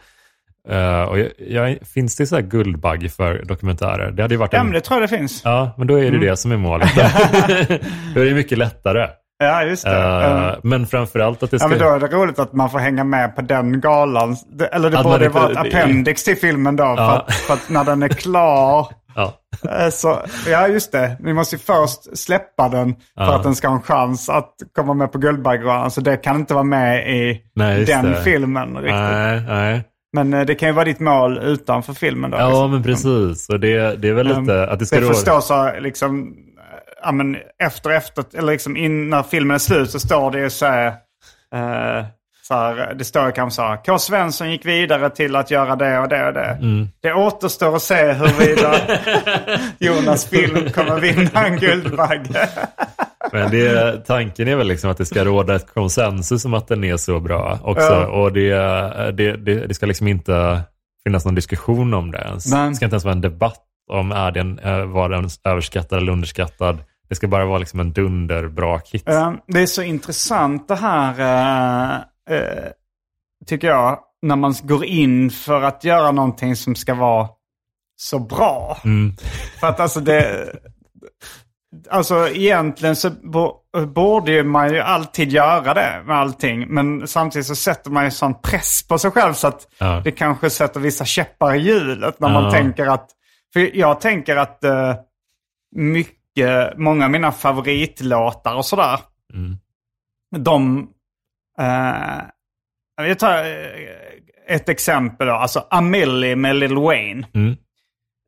Eh, och jag, jag, finns det så här guldbagge för dokumentärer? Det hade varit Ja, en... men det tror jag det finns. Ja, men då är det Mm. det som är målet. då är det mycket lättare. Ja, just det. Eh, Eh, Men framförallt att det ska... Ja, men då är det roligt att man får hänga med på den galan. Eller det Att borde vara ett appendix till filmen då. För, Ja. att, för att när den är klar Ja. eh, så... Ja, just det. Vi måste ju först släppa den för Ja. att den ska ha en chans att komma med på Guldbaggegalan. Så det kan inte vara med i Nej, den det. filmen riktigt. Nej, nej. Men eh, det kan ju vara ditt mål utanför filmen då. Ja, liksom. men precis. Och det, det är väl Um, lite att det ska det här, liksom, ja men efter efter, eller liksom in, när filmen är slut så står det ju så här, eh, så här det står kanske så här, K. Svensson gick vidare till att göra det och det och det. Mm. Det återstår att se huruvida Jonas film kommer vinna en Guldbagge. Men det, tanken är väl liksom att det ska råda ett konsensus om att den är så bra också. Ja. Och det, det, det, det ska liksom inte finnas någon diskussion om det ens. Nej. Det ska inte ens vara en debatt om är den, eh, var den överskattad eller underskattad. Det ska bara vara liksom en dunderbra hit. Eh, Det är så intressant det här, eh, eh, tycker jag, när man går in för att göra någonting som ska vara så bra. Mm. För att alltså det... Alltså egentligen så bo- borde man ju alltid göra det med allting. Men samtidigt så sätter man ju sån press på sig själv så att Ja. det kanske sätter vissa käppar i hjulet när Ja. man tänker att... För jag tänker att eh, mycket, många av mina favoritlåtar och sådär, Mm. de... Eh, jag tar eh, ett exempel då, alltså Amelie med Lil Wayne. Mm.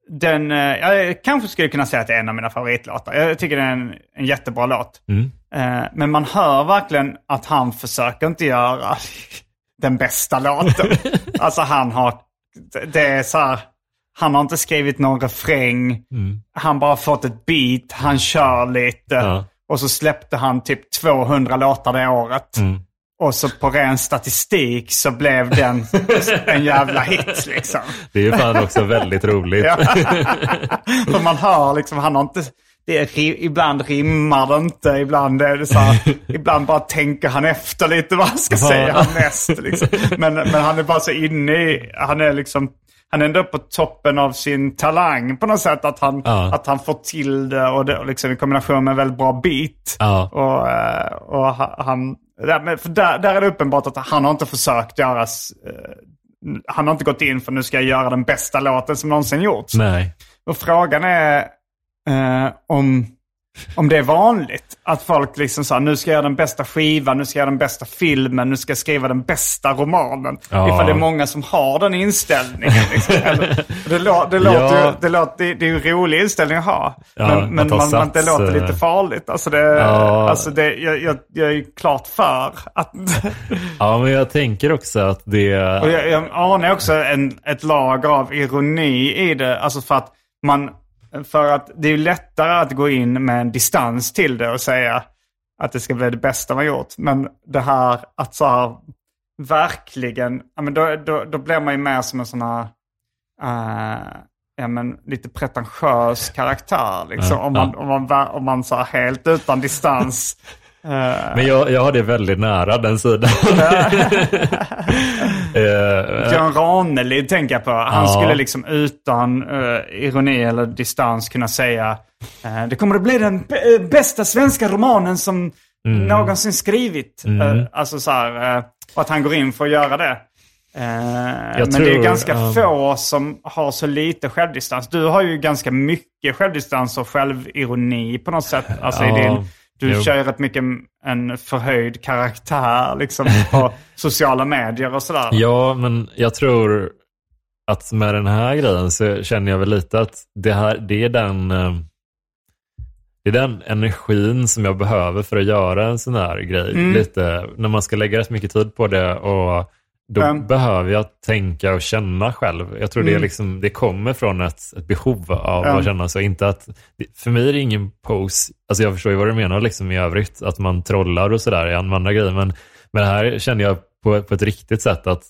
Den, eh, jag kanske skulle kunna säga att det är en av mina favoritlåtar. Jag tycker det är en, en jättebra låt. Mm. Eh, men man hör verkligen att han försöker inte göra den bästa låten. alltså han har, det är så här, han har inte skrivit någon refräng. Mm. Han bara fått ett beat, han kör lite. Ja. Och så släppte han typ 200 låtar det året. Mm. Och så på ren statistik så blev den en jävla hit liksom. Det är ju fan också väldigt roligt. Ja. För man hör liksom, han har inte... Det är, ibland rimmar det inte, ibland är det så här, ibland bara tänker han efter lite vad han ska säga härnäst. Liksom. Men, men han är bara så inne i, han är liksom, han är ändå på toppen av sin talang på något sätt. Att han, Ja. att han får till det och det, och liksom i kombination med en väldigt bra beat. Ja. Och, eh, och ha- han, där, där, där är det uppenbart att han har inte försökt göra, eh, han har inte gått in för nu ska jag göra den bästa låten som någonsin gjorts. Nej. Och frågan är eh, om, om det är vanligt. Att folk liksom sa nu ska jag göra den bästa skivan, nu ska jag göra den bästa filmen, nu ska jag skriva den bästa romanen. Ja. Ifall det är många som har den inställningen. Liksom. Eller, det, lå, det, låter Ja. ju, det, låter, det, det är ju en rolig inställning att ha. Ja, men men man, man, det låter eh, lite farligt. Alltså det, Ja. alltså det, jag, jag, jag är ju klart för att... Ja, men jag tänker också att det... Och jag, jag anar också en, ett lager av ironi i det. Alltså för att man... För att det är ju lättare att gå in med en distans till det och säga att det ska bli det bästa man gjort. Men det här att så här verkligen... Ja, men då, då, då blir man ju mer som en sån här... eh, ja, men lite pretentiös karaktär. Liksom. Ja, om man, ja. om man, om man så här helt utan distans... eh, Men jag, jag har det väldigt nära den sidan. Eh, Björn Ranelid tänker jag på. Han Ja. skulle liksom utan eh, ironi eller distans kunna säga eh, det kommer att bli den eh, bästa svenska romanen som Mm. någonsin skrivit. Eh, alltså så här, eh, och att han går in för att göra det. Eh, men det är tror, ganska ja. få som har så lite självdistans. Du har ju ganska mycket självdistans och självironi på något sätt. Alltså i Ja, din, du jo. kör rätt mycket en förhöjd karaktär liksom på sociala medier och sådär. Ja, men jag tror att med den här grejen så känner jag väl lite att det, här, det är den eh, det är den energin som jag behöver för att göra en sån här grej. Mm. Lite, när man ska lägga rätt mycket tid på det och då Mm. behöver jag tänka och känna själv. Jag tror det, Mm. liksom, det kommer från ett, ett behov av Mm. att känna så. Inte att, för mig är det ingen pose, alltså jag förstår ju vad du menar liksom i övrigt, att man trollar och sådär i andra grejer. Men, men här känner jag på, på ett riktigt sätt att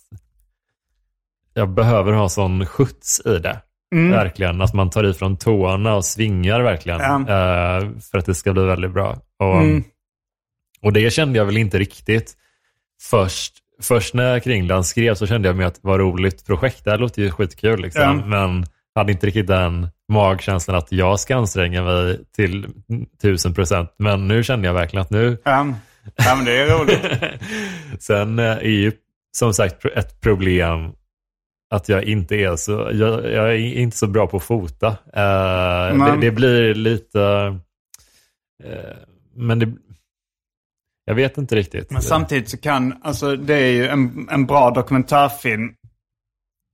jag behöver ha sån skjuts i det. Mm. Verkligen, att man tar ifrån tårna och svingar verkligen. Ja. eh, för att det ska bli väldigt bra. Och, Mm. och det kände jag väl inte riktigt först. Först när Kringland skrev så kände jag mig att det var ett roligt projekt. Det här låter ju skitkul liksom. Ja. Men hade inte riktigt den magkänslan att jag ska anstränga mig till tusen procent. Men nu kände jag verkligen att nu, Ja, ja men det är roligt. Sen eh, är ju som sagt ett problem att jag inte är så, jag, jag är inte så bra på att fota. Nej. det, det blir lite, eh, men det, jag vet inte riktigt. Men samtidigt så kan, alltså det är ju en, en bra dokumentärfilm.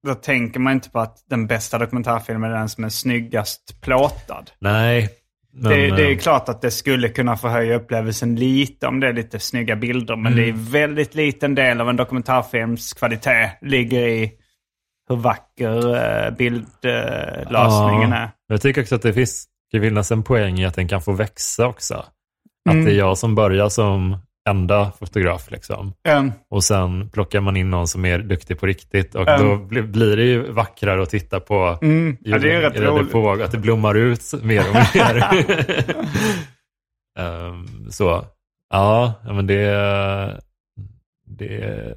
Då tänker man inte på att den bästa dokumentärfilmen är den som är snyggast plåtad. Nej. Men, det, det är eh, klart att det skulle kunna förhöja upplevelsen lite om det är lite snygga bilder. Men det är Mm. väldigt liten del av en dokumentärfilms kvalitet ligger i hur vacker eh, bildlösningen ja, är. Jag tycker också att det finns, det finnas en poäng i att den kan få växa också. Att Mm. det är jag som börjar som enda fotograf liksom. Mm. Och sen plockar man in någon som är duktig på riktigt och Mm. då bli, blir det ju vackrare att titta på. Mm. Ja, det är rätt längre roligt. på, att det blommar ut mer och mer. Ehm, så, ja, men det... det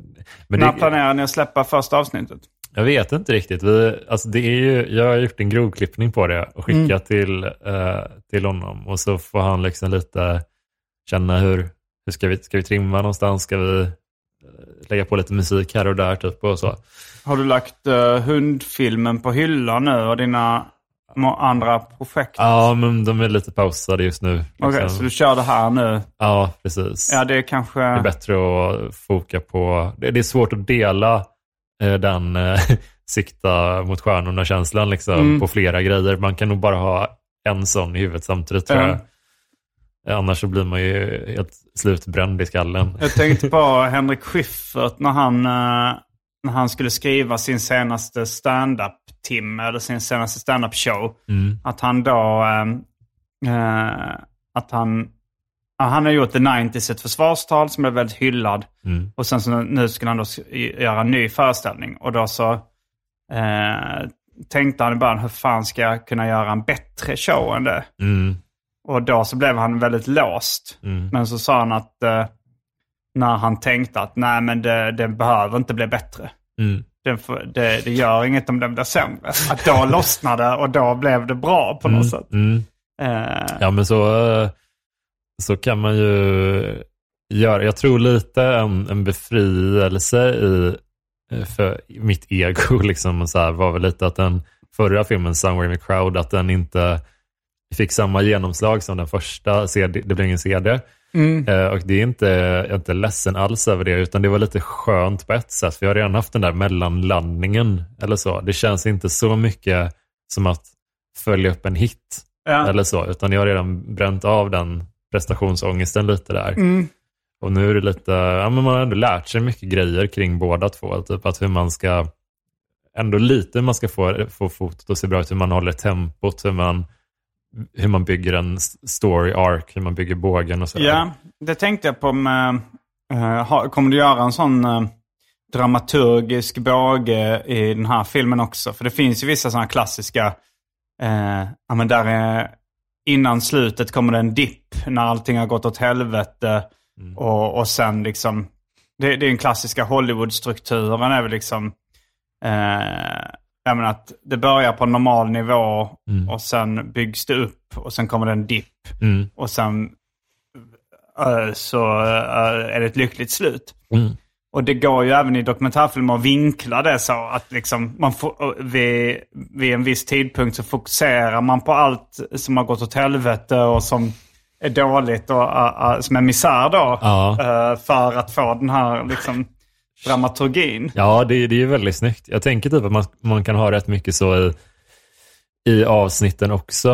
men När det, planerar ni att släppa första avsnittet? jag vet inte riktigt. Vi, alltså det är ju, jag har gjort en grovklippning på det och skickat Mm. till, eh, till honom. Och så får han liksom lite känna hur, hur ska, vi, ska vi trimma någonstans? Ska vi eh, lägga på lite musik här och där typ och så. Har du lagt uh, hundfilmen på hyllan nu och dina andra projekt? Ja, men de är lite pausade just nu. Okej, liksom. så du kör det här nu? Ja, precis. Ja, det är kanske... Det är bättre att foka på... Det, är svårt att dela eh, den eh, sikta mot stjärnorna-känslan liksom, Mm. på flera grejer. Man kan nog bara ha en sån i huvudet samtidigt tror Ja. jag. Annars så blir man ju helt slutbränd i skallen. Jag tänkte på Henrik Schyffert när han, eh, när han skulle skriva sin senaste stand-up Tim, eller sin senaste stand-up show. Mm. Att han då, eh, att han, han har gjort The 90s, ett försvarstal som är väldigt hyllad. Mm. Och sen så nu- skulle han då göra en ny föreställning. Och då så eh, tänkte han i början, hur fan ska jag kunna göra en bättre show än det? Mm. Och då så blev han väldigt låst. Mm. Men så sa han att eh, när han tänkte att nej men det, det behöver inte bli bättre. Mm. Det, det, det gör inget om den blir sämre. Att då lossnade och då blev det bra på något sätt. Mm. Eh, Ja, men så, eh, så kan man ju göra. Jag tror lite en, en befrielse i eh, för mitt ego liksom, så här, var väl lite att den förra filmen, Somewhere in the Crowd, att den inte fick samma genomslag som den första, CD, det blev ingen CD. Mm. Eh, och det är inte, jag är inte ledsen alls över det, utan det var lite skönt på ett sätt, för jag har redan haft den där mellanlandningen eller så. Det känns inte så mycket som att följa upp en hit Ja. eller så, utan jag har redan bränt av den prestationsångesten lite där. Mm. Och nu är det lite, ja men man har ändå lärt sig mycket grejer kring båda två, typ att hur man ska, ändå lite hur man ska få, få fotot att se bra ut, hur man håller tempot, hur man, hur man bygger en story arc, hur man bygger bågen och så. Ja, det tänkte jag på med, ha- kommer du göra en sån eh, dramaturgisk båge i den här filmen också? För det finns ju vissa sådana klassiska, eh, ja men där är, innan slutet kommer det en dipp när allting har gått åt helvete. Och, och sen liksom, det, det är den klassiska Hollywood-strukturen är väl liksom, eh, jag menar att det börjar på normal nivå och sen byggs det upp och sen kommer det en dipp. Mm. Och sen eh, så eh, är det ett lyckligt slut. Mm. Och det går ju även i dokumentärfilmer att vinkla det så att liksom man får, vid, vid en viss tidpunkt så fokuserar man på allt som har gått åt helvete och som är dåligt och uh, uh, som är misär då. Ja. eh, för att få den här liksom dramaturgin. Ja, det, det är ju väldigt snyggt. Jag tänker typ att man, man kan ha rätt mycket så i, i avsnitten också.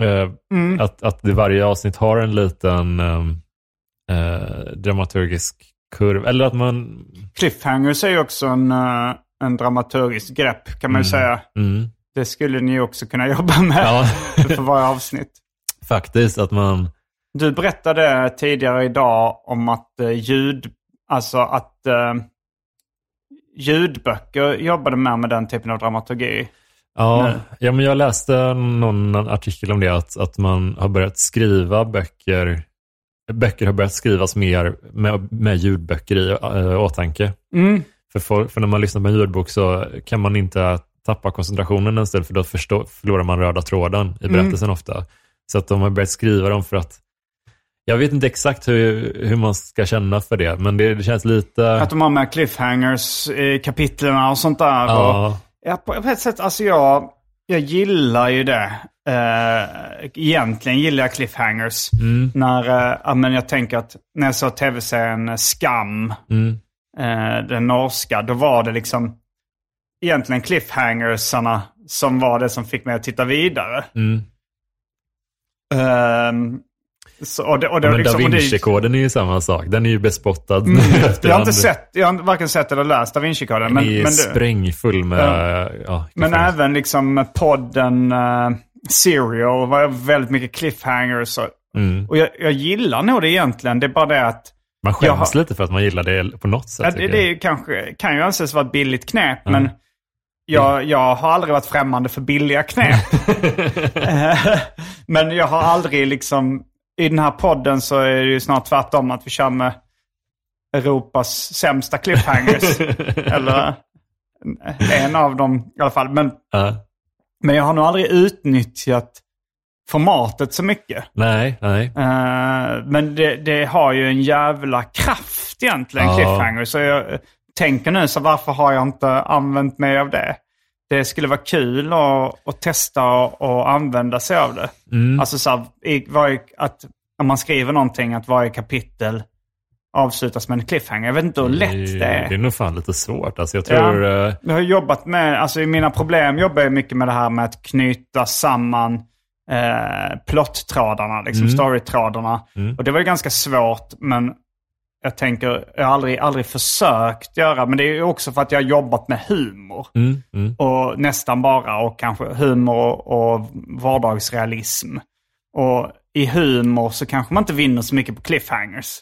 Eh, Mm. att, att det varje avsnitt har en liten ehm, eh, dramaturgisk kurv. Eller att man... Cliffhangers är ju också en, uh, en dramaturgisk grepp kan man ju säga. Mm, Det skulle ni också kunna jobba med ja, för varje avsnitt. faktiskt att man... Du berättade tidigare idag om att eh, ljud, alltså att eh, ljudböcker jobbade med med den typen av dramaturgi. Ja, Nej. ja, men jag läste någon artikel om det, att, att man har börjat skriva böcker. Böcker har börjat skrivas mer med, med ljudböcker i äh, åtanke. Mm. För, folk, för när man lyssnar på en ljudbok så kan man inte tappa koncentrationen en stund, för då förstå, förlorar man röda tråden i berättelsen ofta. Så att de har börjat skriva dem för att jag vet inte exakt hur, hur man ska känna för det, men det, det känns lite... Att de har med cliffhangers i kapitlen och sånt där. Och, ja, ja, på ett sätt, alltså jag, jag gillar ju det. Uh, egentligen gillar jag cliffhangers. mm, När, ja, men jag tänker att när jag såg tv-serien Skam, mm, eh, den norska, då var det liksom egentligen cliffhangersarna som var det som fick mig att titta vidare. mm. Ehm, så, och det, och det, Men liksom, Da Vinci-koden är ju samma sak. Den är ju bespottad Mm, jag har inte sett, jag har varken sett eller läst Da Vinci-koden. Men, Den är men, sprängfull med... Ja. Ja, men även liksom podden uh, Serial var väldigt mycket cliffhangers. Och, Mm. och jag, jag gillar nog det egentligen. Det är bara det att Man skäms har- lite för att man gillar det på något sätt. Ja, det, det kanske, kan ju anses vara ett billigt knep, Mm. men jag, jag har aldrig varit främmande för billiga knep. Men jag har aldrig liksom, i den här podden så är det ju snart tvärtom att vi kör med Europas sämsta cliffhangers. Eller en av dem i alla fall. Men, Ja. men jag har nog aldrig utnyttjat formatet så mycket. Nej, nej. Eh, men det, det har ju en jävla kraft egentligen, Ja. cliffhanger. Så jag tänker nu, så varför har jag inte använt mig av det? Det skulle vara kul att, att testa och, använda sig av det. Mm. Alltså så här, i varje, att om man skriver någonting, att varje kapitel avslutas med en cliffhanger. Jag vet inte hur lätt det är. Det är nog fan lite svårt. Alltså, jag tror... eh, Jag har jobbat med, alltså i mina problem jobbar jag mycket med det här med att knyta samman eh, plottrådarna, liksom Mm. storytrådarna. Mm. Och det var ju ganska svårt, men jag tänker, jag har aldrig, aldrig försökt göra, men det är också för att jag har jobbat med humor. Mm, mm. Och nästan bara, och kanske humor och vardagsrealism. Och i humor så kanske man inte vinner så mycket på cliffhangers.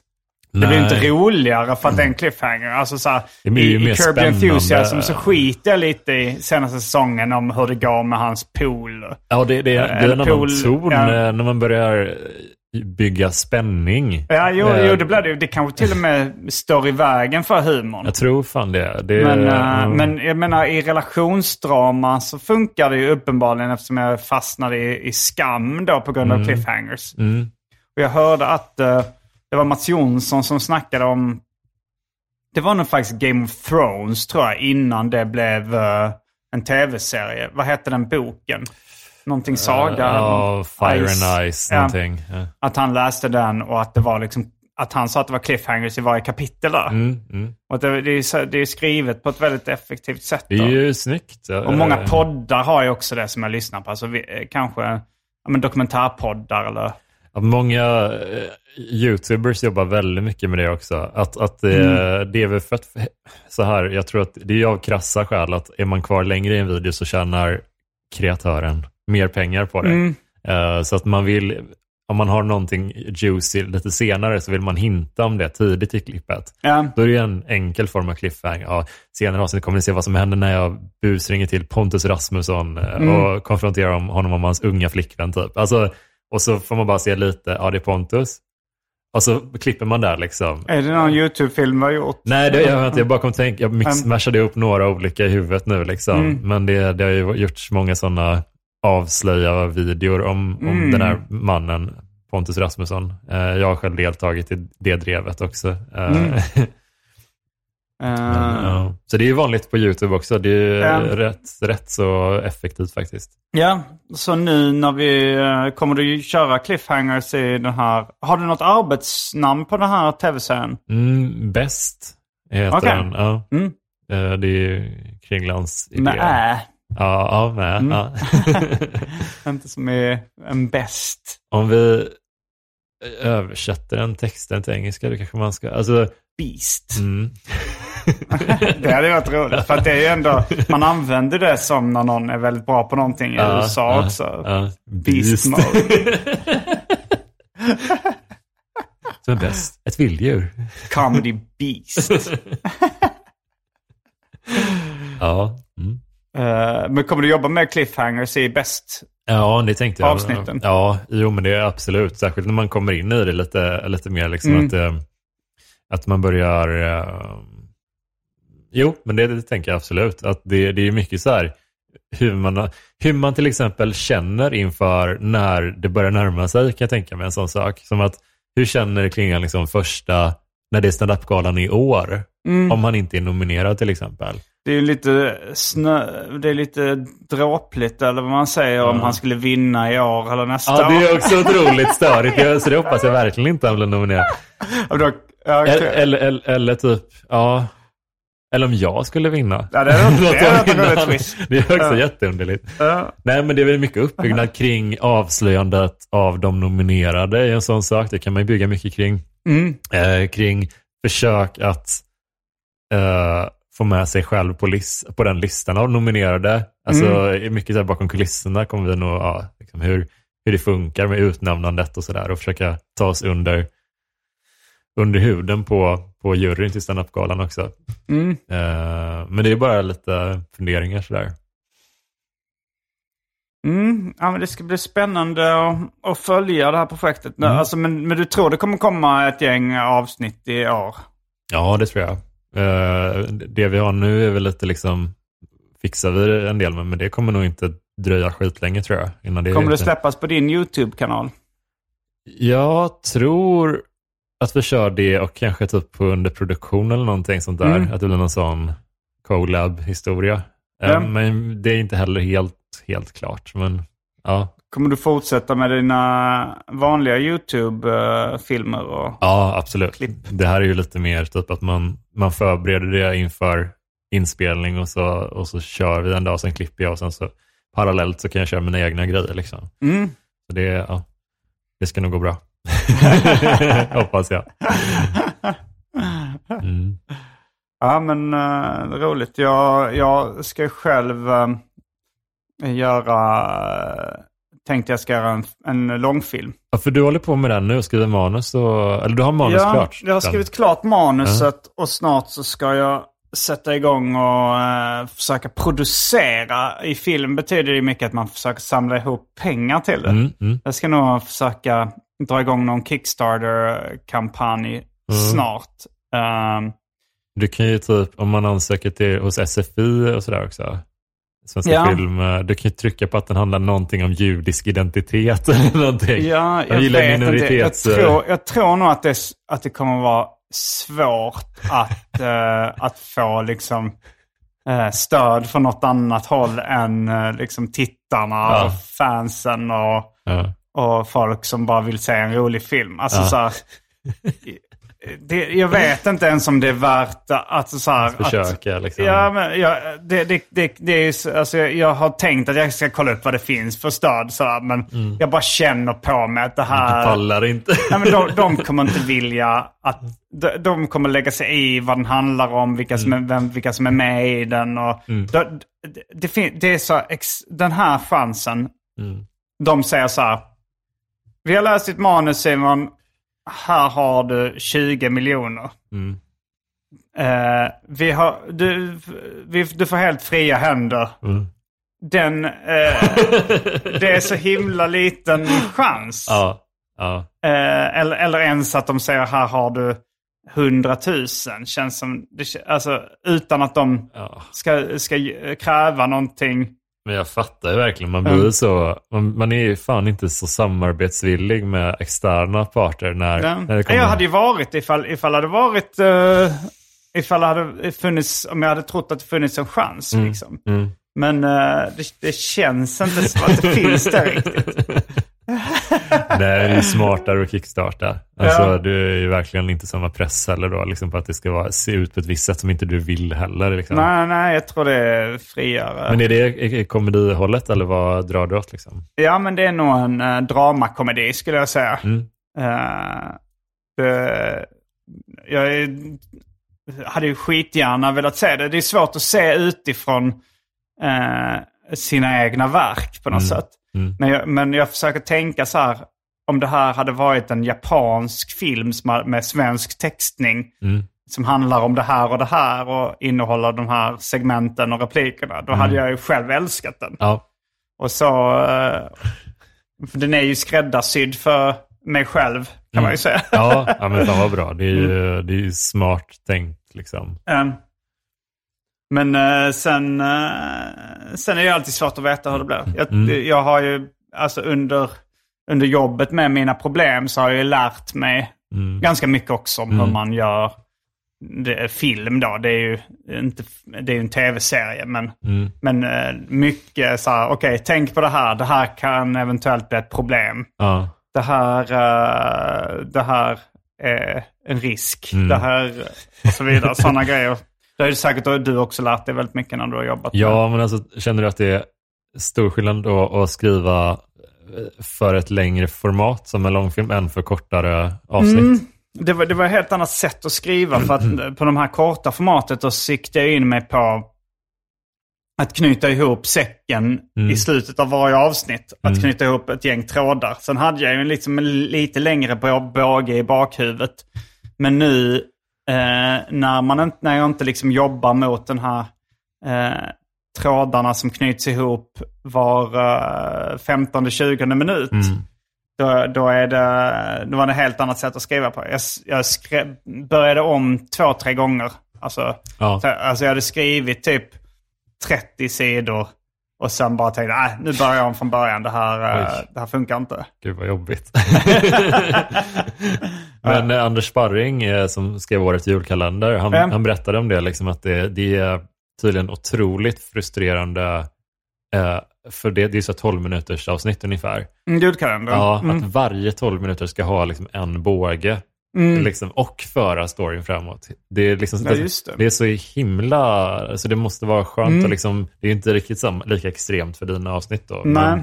Det blir Nej. inte roligare för att det är en cliffhanger. Alltså så här, Det blir ju i mer Curb. Enthusiasm så skiter jag lite i senaste säsongen om hur det går med hans pool. Ja, det, det, det är en annan ton ja. eh, när man börjar bygga spänning. Ja, jo, Eh, jo det blir det. Det kanske till och med står i vägen för humorn. Jag tror fan det. det Men, eh, mm. men jag menar i relationsdrama så funkar det ju uppenbarligen eftersom jag fastnade i, i skam då på grund av Mm. cliffhangers. Mm. Och jag hörde att eh, det var Mats Jonsson som snackade om... Det var nog faktiskt Game of Thrones tror jag innan det blev eh, en tv-serie. Vad hette den boken? Någonting Saga? Ja, Fire Ice. and Ice Ja. någonting. Ja. Att han läste den och att det var liksom... Att han sa att det var cliffhangers i varje kapitel där. Mm, mm. Och det, det, är, det är skrivet på ett väldigt effektivt sätt. Det är då. ju snyggt. Och många poddar har ju också det som jag lyssnar på. Alltså vi, eh, kanske ja, men dokumentärpoddar eller... Att många eh, YouTubers jobbar väldigt mycket med det också. Att, att eh, Mm. det är väl för att, så här, jag tror att det är av krassa skäl att är man kvar längre i en video så tjänar kreatören mer pengar på det. Mm. Eh, så att man vill, om man har någonting juicy lite senare så vill man hinta om det tidigt i klippet. Ja. Då är det en enkel form av cliffhanger. Ja, senare avsnitt kommer ni se vad som händer när jag busringer till Pontus Rasmusson eh, Mm. och konfronterar om honom om hans unga flickvän typ. Alltså, och så får man bara se lite, ja det är Pontus. Och så klipper man där liksom. Är det någon YouTube-film vi har gjort? Nej, det, jag, jag bara kom tänka, jag mashade ihop några olika i huvudet nu liksom. Mm. Men det, det har ju gjorts många sådana avslöja-videor om, om Mm. den här mannen, Pontus Rasmusson. Eh, jag har själv deltagit i det drevet också. Eh, Mm. men, Eh, ja. Så det är ju vanligt på YouTube också. Det är Ja. rätt, rätt så effektivt faktiskt. Ja, så nu när vi kommer du köra cliffhangers i den här. Har du något arbetsnamn på den här tv-serien? Mm, bäst heter Okej. den. Ja. Mm. Det är ju Kringlans idé. Med ä. Ja, ja med. Mm. Ja. Inte som är en bäst. Om vi översätter den texten till engelska, då kanske man ska... Alltså, Beast. mm. Det hade varit roligt. För det är ju ändå, man använder det som när någon är väldigt bra på någonting i Ja, USA ja, också. ja. Beast mode. Som är bäst. Ett vilddjur. Comedy beast. Ja. Mm. Eh, men kommer du jobba med cliffhangers i bäst? Ja, det tänkte jag. Avsnitten. Ja, jo men det är absolut. Särskilt när man kommer in i det lite, lite mer. Liksom, Mm. att, eh, att man börjar... eh, Jo, men det, det tänker jag absolut. Att det, det är mycket så här hur man, hur man till exempel känner inför när det börjar närma sig, kan jag tänka mig en sån sak. Som att, hur känner Klingan liksom första, när det är standup-galan i år? Mm. Om han inte är nominerad till exempel. Det är ju lite snö, det är lite dråpligt eller vad man säger om han skulle vinna i år eller nästa Ja, det år. är också otroligt störigt. Jag- Så det hoppas jag verkligen inte han blir nominerad. Eller, eller, eller, typ, ja. Eller om jag skulle vinna. Ja, det Låt det vinna. rolig twist. Det är också Ja. jätteunderligt. Ja. Nej, men det är väl mycket uppbyggnad kring avslöjandet av de nominerade i en sån sak. Det kan man ju bygga mycket kring. Mm. Eh, kring försök att eh, få med sig själv på, lis- på den listan av nominerade. Alltså Mm. mycket där bakom kulisserna kommer vi nog, ja, liksom hur, hur det funkar med utnämnandet och sådär och försöka ta oss under, under huden på, på juryn till standup-galan också. Mm. Eh, men det är bara lite funderingar sådär. Mm. Ja, men det ska bli spännande att, att följa det här projektet. Mm. Alltså, men, men du tror det kommer komma ett gäng avsnitt i år? Ja, det tror jag. Eh, det vi har nu är väl lite liksom, fixar vi en del med, men det kommer nog inte dröja skitlänge tror jag. Innan det Kommer det släppas på din YouTube-kanal? Jag tror att vi kör det och kanske typ på under produktion eller någonting sånt där. Mm. Att det blir någon sån collab-historia. Eh, Ja. Men det är inte heller helt, helt klart. Men ja, Kommer du fortsätta med dina vanliga YouTube-filmer? Och... ja absolut. Det här är ju lite mer typ att man, man förbereder det inför inspelning och så, och så kör vi en dag, sen klipper jag och sen så parallellt så kan jag köra mina egna grejer. Liksom. Mm. Så det, ja, det ska nog gå bra. Hoppas jag. Mm. Ja, men uh, roligt. Jag, jag ska själv uh, göra... tänkte jag ska göra en, en långfilm. Ja, för du håller på med den nu och skriver manus. Och, eller du har manus ja, klart? jag har skrivit klart manuset och snart så ska jag sätta igång och uh, försöka producera. I film betyder det mycket att man försöker samla ihop pengar till det. Mm, mm. Jag ska nog försöka dra igång någon Kickstarter-kampanj Mm. snart. Um, Du kan ju typ, om man ansöker till hos SFI och sådär också. Svenska Ja. film. eh, Du kan ju trycka på att den handlar någonting om judisk identitet eller någonting. Ja, Jag jag, gillar vet inte. Jag minoritets... tror, jag tror nog att det, att det kommer vara svårt att, eh, att få liksom, eh, stöd från något annat håll än eh, liksom, tittarna Ja. och fansen och, Ja. och folk som bara vill se en rolig film. Alltså, så här, det, jag vet inte ens om det är värt att... Så här, att, Försöka liksom. Ja, men jag, det, det, det, det är alltså, jag, har tänkt att jag ska kolla upp vad det finns för stöd. Så här, men jag bara känner på mig att det här... pallar inte. Nej, men de, de kommer inte vilja att... De, de kommer lägga sig i vad den handlar om, vilka som, är, vem, vilka som är med i den. Och det, det, det, det är så... Den här chansen, Mm. de säger så här. Vi har läst ditt manus Simon. Här har du 20 miljoner. Mm. Eh, vi har, du, vi, du får helt fria händer. Mm. Den, eh, det är så himla liten chans. Ja. ja. Eh, eller, eller ens att de säger här har du 100 000. Känns som, alltså, utan att de Ja. ska, ska kräva någonting. Men jag fattar ju verkligen. Man blir så... Man, man är ju fan inte så samarbetsvillig med externa parter när, Ja. när det kommer... Jag hade ju varit ifall, ifall det hade varit... Uh, ifall det hade funnits, om jag hade trott att det funnits en chans. Liksom. Mm. Men eh, det, det känns inte som att det finns där riktigt. Nej, det är smartare att kickstarta. Alltså, Ja. Du är ju verkligen inte samma press heller då, liksom på att det ska vara, se ut på ett visst sätt som inte du vill heller. Liksom. Nej, nej, jag tror det är friare. Men är det komedihållet eller vad drar du åt? Liksom? Ja, men det är nog en uh, dramakomedi skulle jag säga. Mm. Eh, det, jag är, hade ju skitgärna velat se det. Det är svårt att se utifrån eh, sina egna verk på något Mm. sätt. Mm. Men, jag, men jag försöker tänka så här. Om det här hade varit en japansk film som med svensk textning. Mm. Som handlar om det här och det här och innehåller de här segmenten och replikerna. Då hade jag ju själv älskat den. Ja. Och så... eh, För den är ju skräddarsydd för mig själv, kan man ju säga. Ja, ja, men fan vad bra. Det är ju, det är smart tänkt liksom. Um, men eh, sen, eh, sen är det alltid svårt att veta hur det blir. Jag, Mm. jag har ju, alltså under, under jobbet med mina problem så har jag ju lärt mig Mm. ganska mycket också om hur Mm. man gör film då. Det är ju inte, det är en tv-serie men, Mm. men eh, mycket så här, okej tänk på det här, det här kan eventuellt bli ett problem. Ja. Det här, eh, det här är en risk. Mm. Det här och så vidare. Sådana grejer. Det har ju säkert du också lärt dig väldigt mycket när du har jobbat med. ja, men alltså känner du att det är stor skillnad då att skriva eh, för ett längre format som en långfilm än för kortare avsnitt? Mm. Det var, det var ett helt annat sätt att skriva. För att på de här korta formatet då siktade jag in mig på att knyta ihop säcken Mm. i slutet av varje avsnitt. Att Mm. knyta ihop ett gäng trådar. Sen hade jag ju liksom en lite längre bå- båge i bakhuvudet. Men nu eh, när, man när jag inte liksom jobbar mot den här eh, trådarna som knyts ihop var eh, 15-20 minut. Mm. Då, då, är det, då var det ett helt annat sätt att skriva på. Jag, jag skrev, började om två, tre gånger. Alltså, Ja. så, alltså jag hade skrivit typ 30 sidor och sen bara tänkte nej nu börjar jag om från början. Det här, eh, Oj. det här funkar inte. Gud vad jobbigt. Men eh, Anders Sparring eh, som skrev årets julkalender, han, Ja. han berättade om det, liksom att det, det är tydligen otroligt frustrerande. Eh, för det, det är så 12 minuters avsnitt ungefär. Mm, Julkalender. Ja, Mm. att varje 12 minuter ska ha liksom en båge. Mm. Liksom, och föra storyn framåt. Det är, liksom, Ja, det. det är så himla... Så det måste vara skönt. Mm. Och liksom, det är inte riktigt sam, lika extremt för dina avsnitt. Då, Nej. men-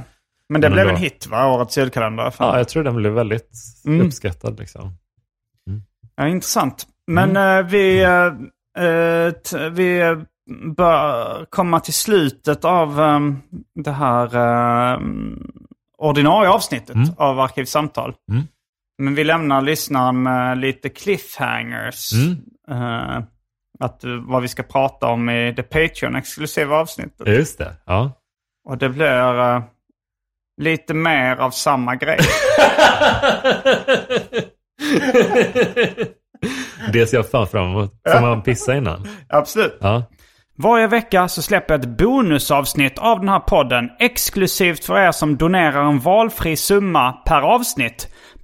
Men det men blev ändå. en hit va, årets julkalender. Fan. Ja, jag tror den blev väldigt Mm. uppskattad. Liksom. Ja, intressant. Men eh, vi, t- vi bör komma till slutet av eh, det här eh, ordinarie avsnittet av Arkivsamtal. Mm. Men vi lämnar lyssnaren med lite cliffhangers. Mm. Eh, att, eh, vad vi ska prata om i det Patreon-exklusiva avsnittet. Just det. Ja. Och det blir eh, lite mer av samma grej. Det ser jag fan fram emot. Får man pissa innan? Absolut. Ja. Varje vecka så släpper jag ett bonusavsnitt av den här podden exklusivt för er som donerar en valfri summa per avsnitt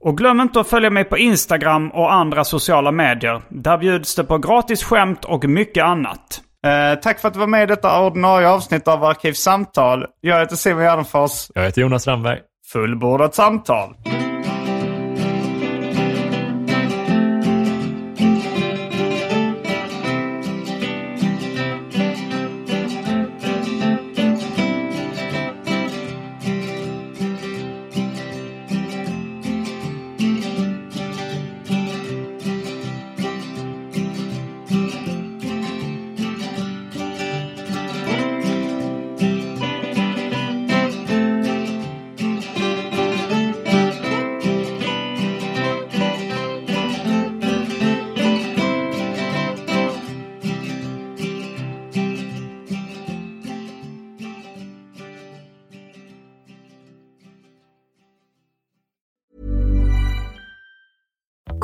Och glöm inte att följa mig på Instagram och andra sociala medier. Där bjuds det på gratis skämt och mycket annat. Eh, tack för att du var med i detta ordinarie avsnitt av Arkivsamtal. Jag heter Simon Gärdenfors. Jag heter Jonas Strandberg. Fullbordat samtal.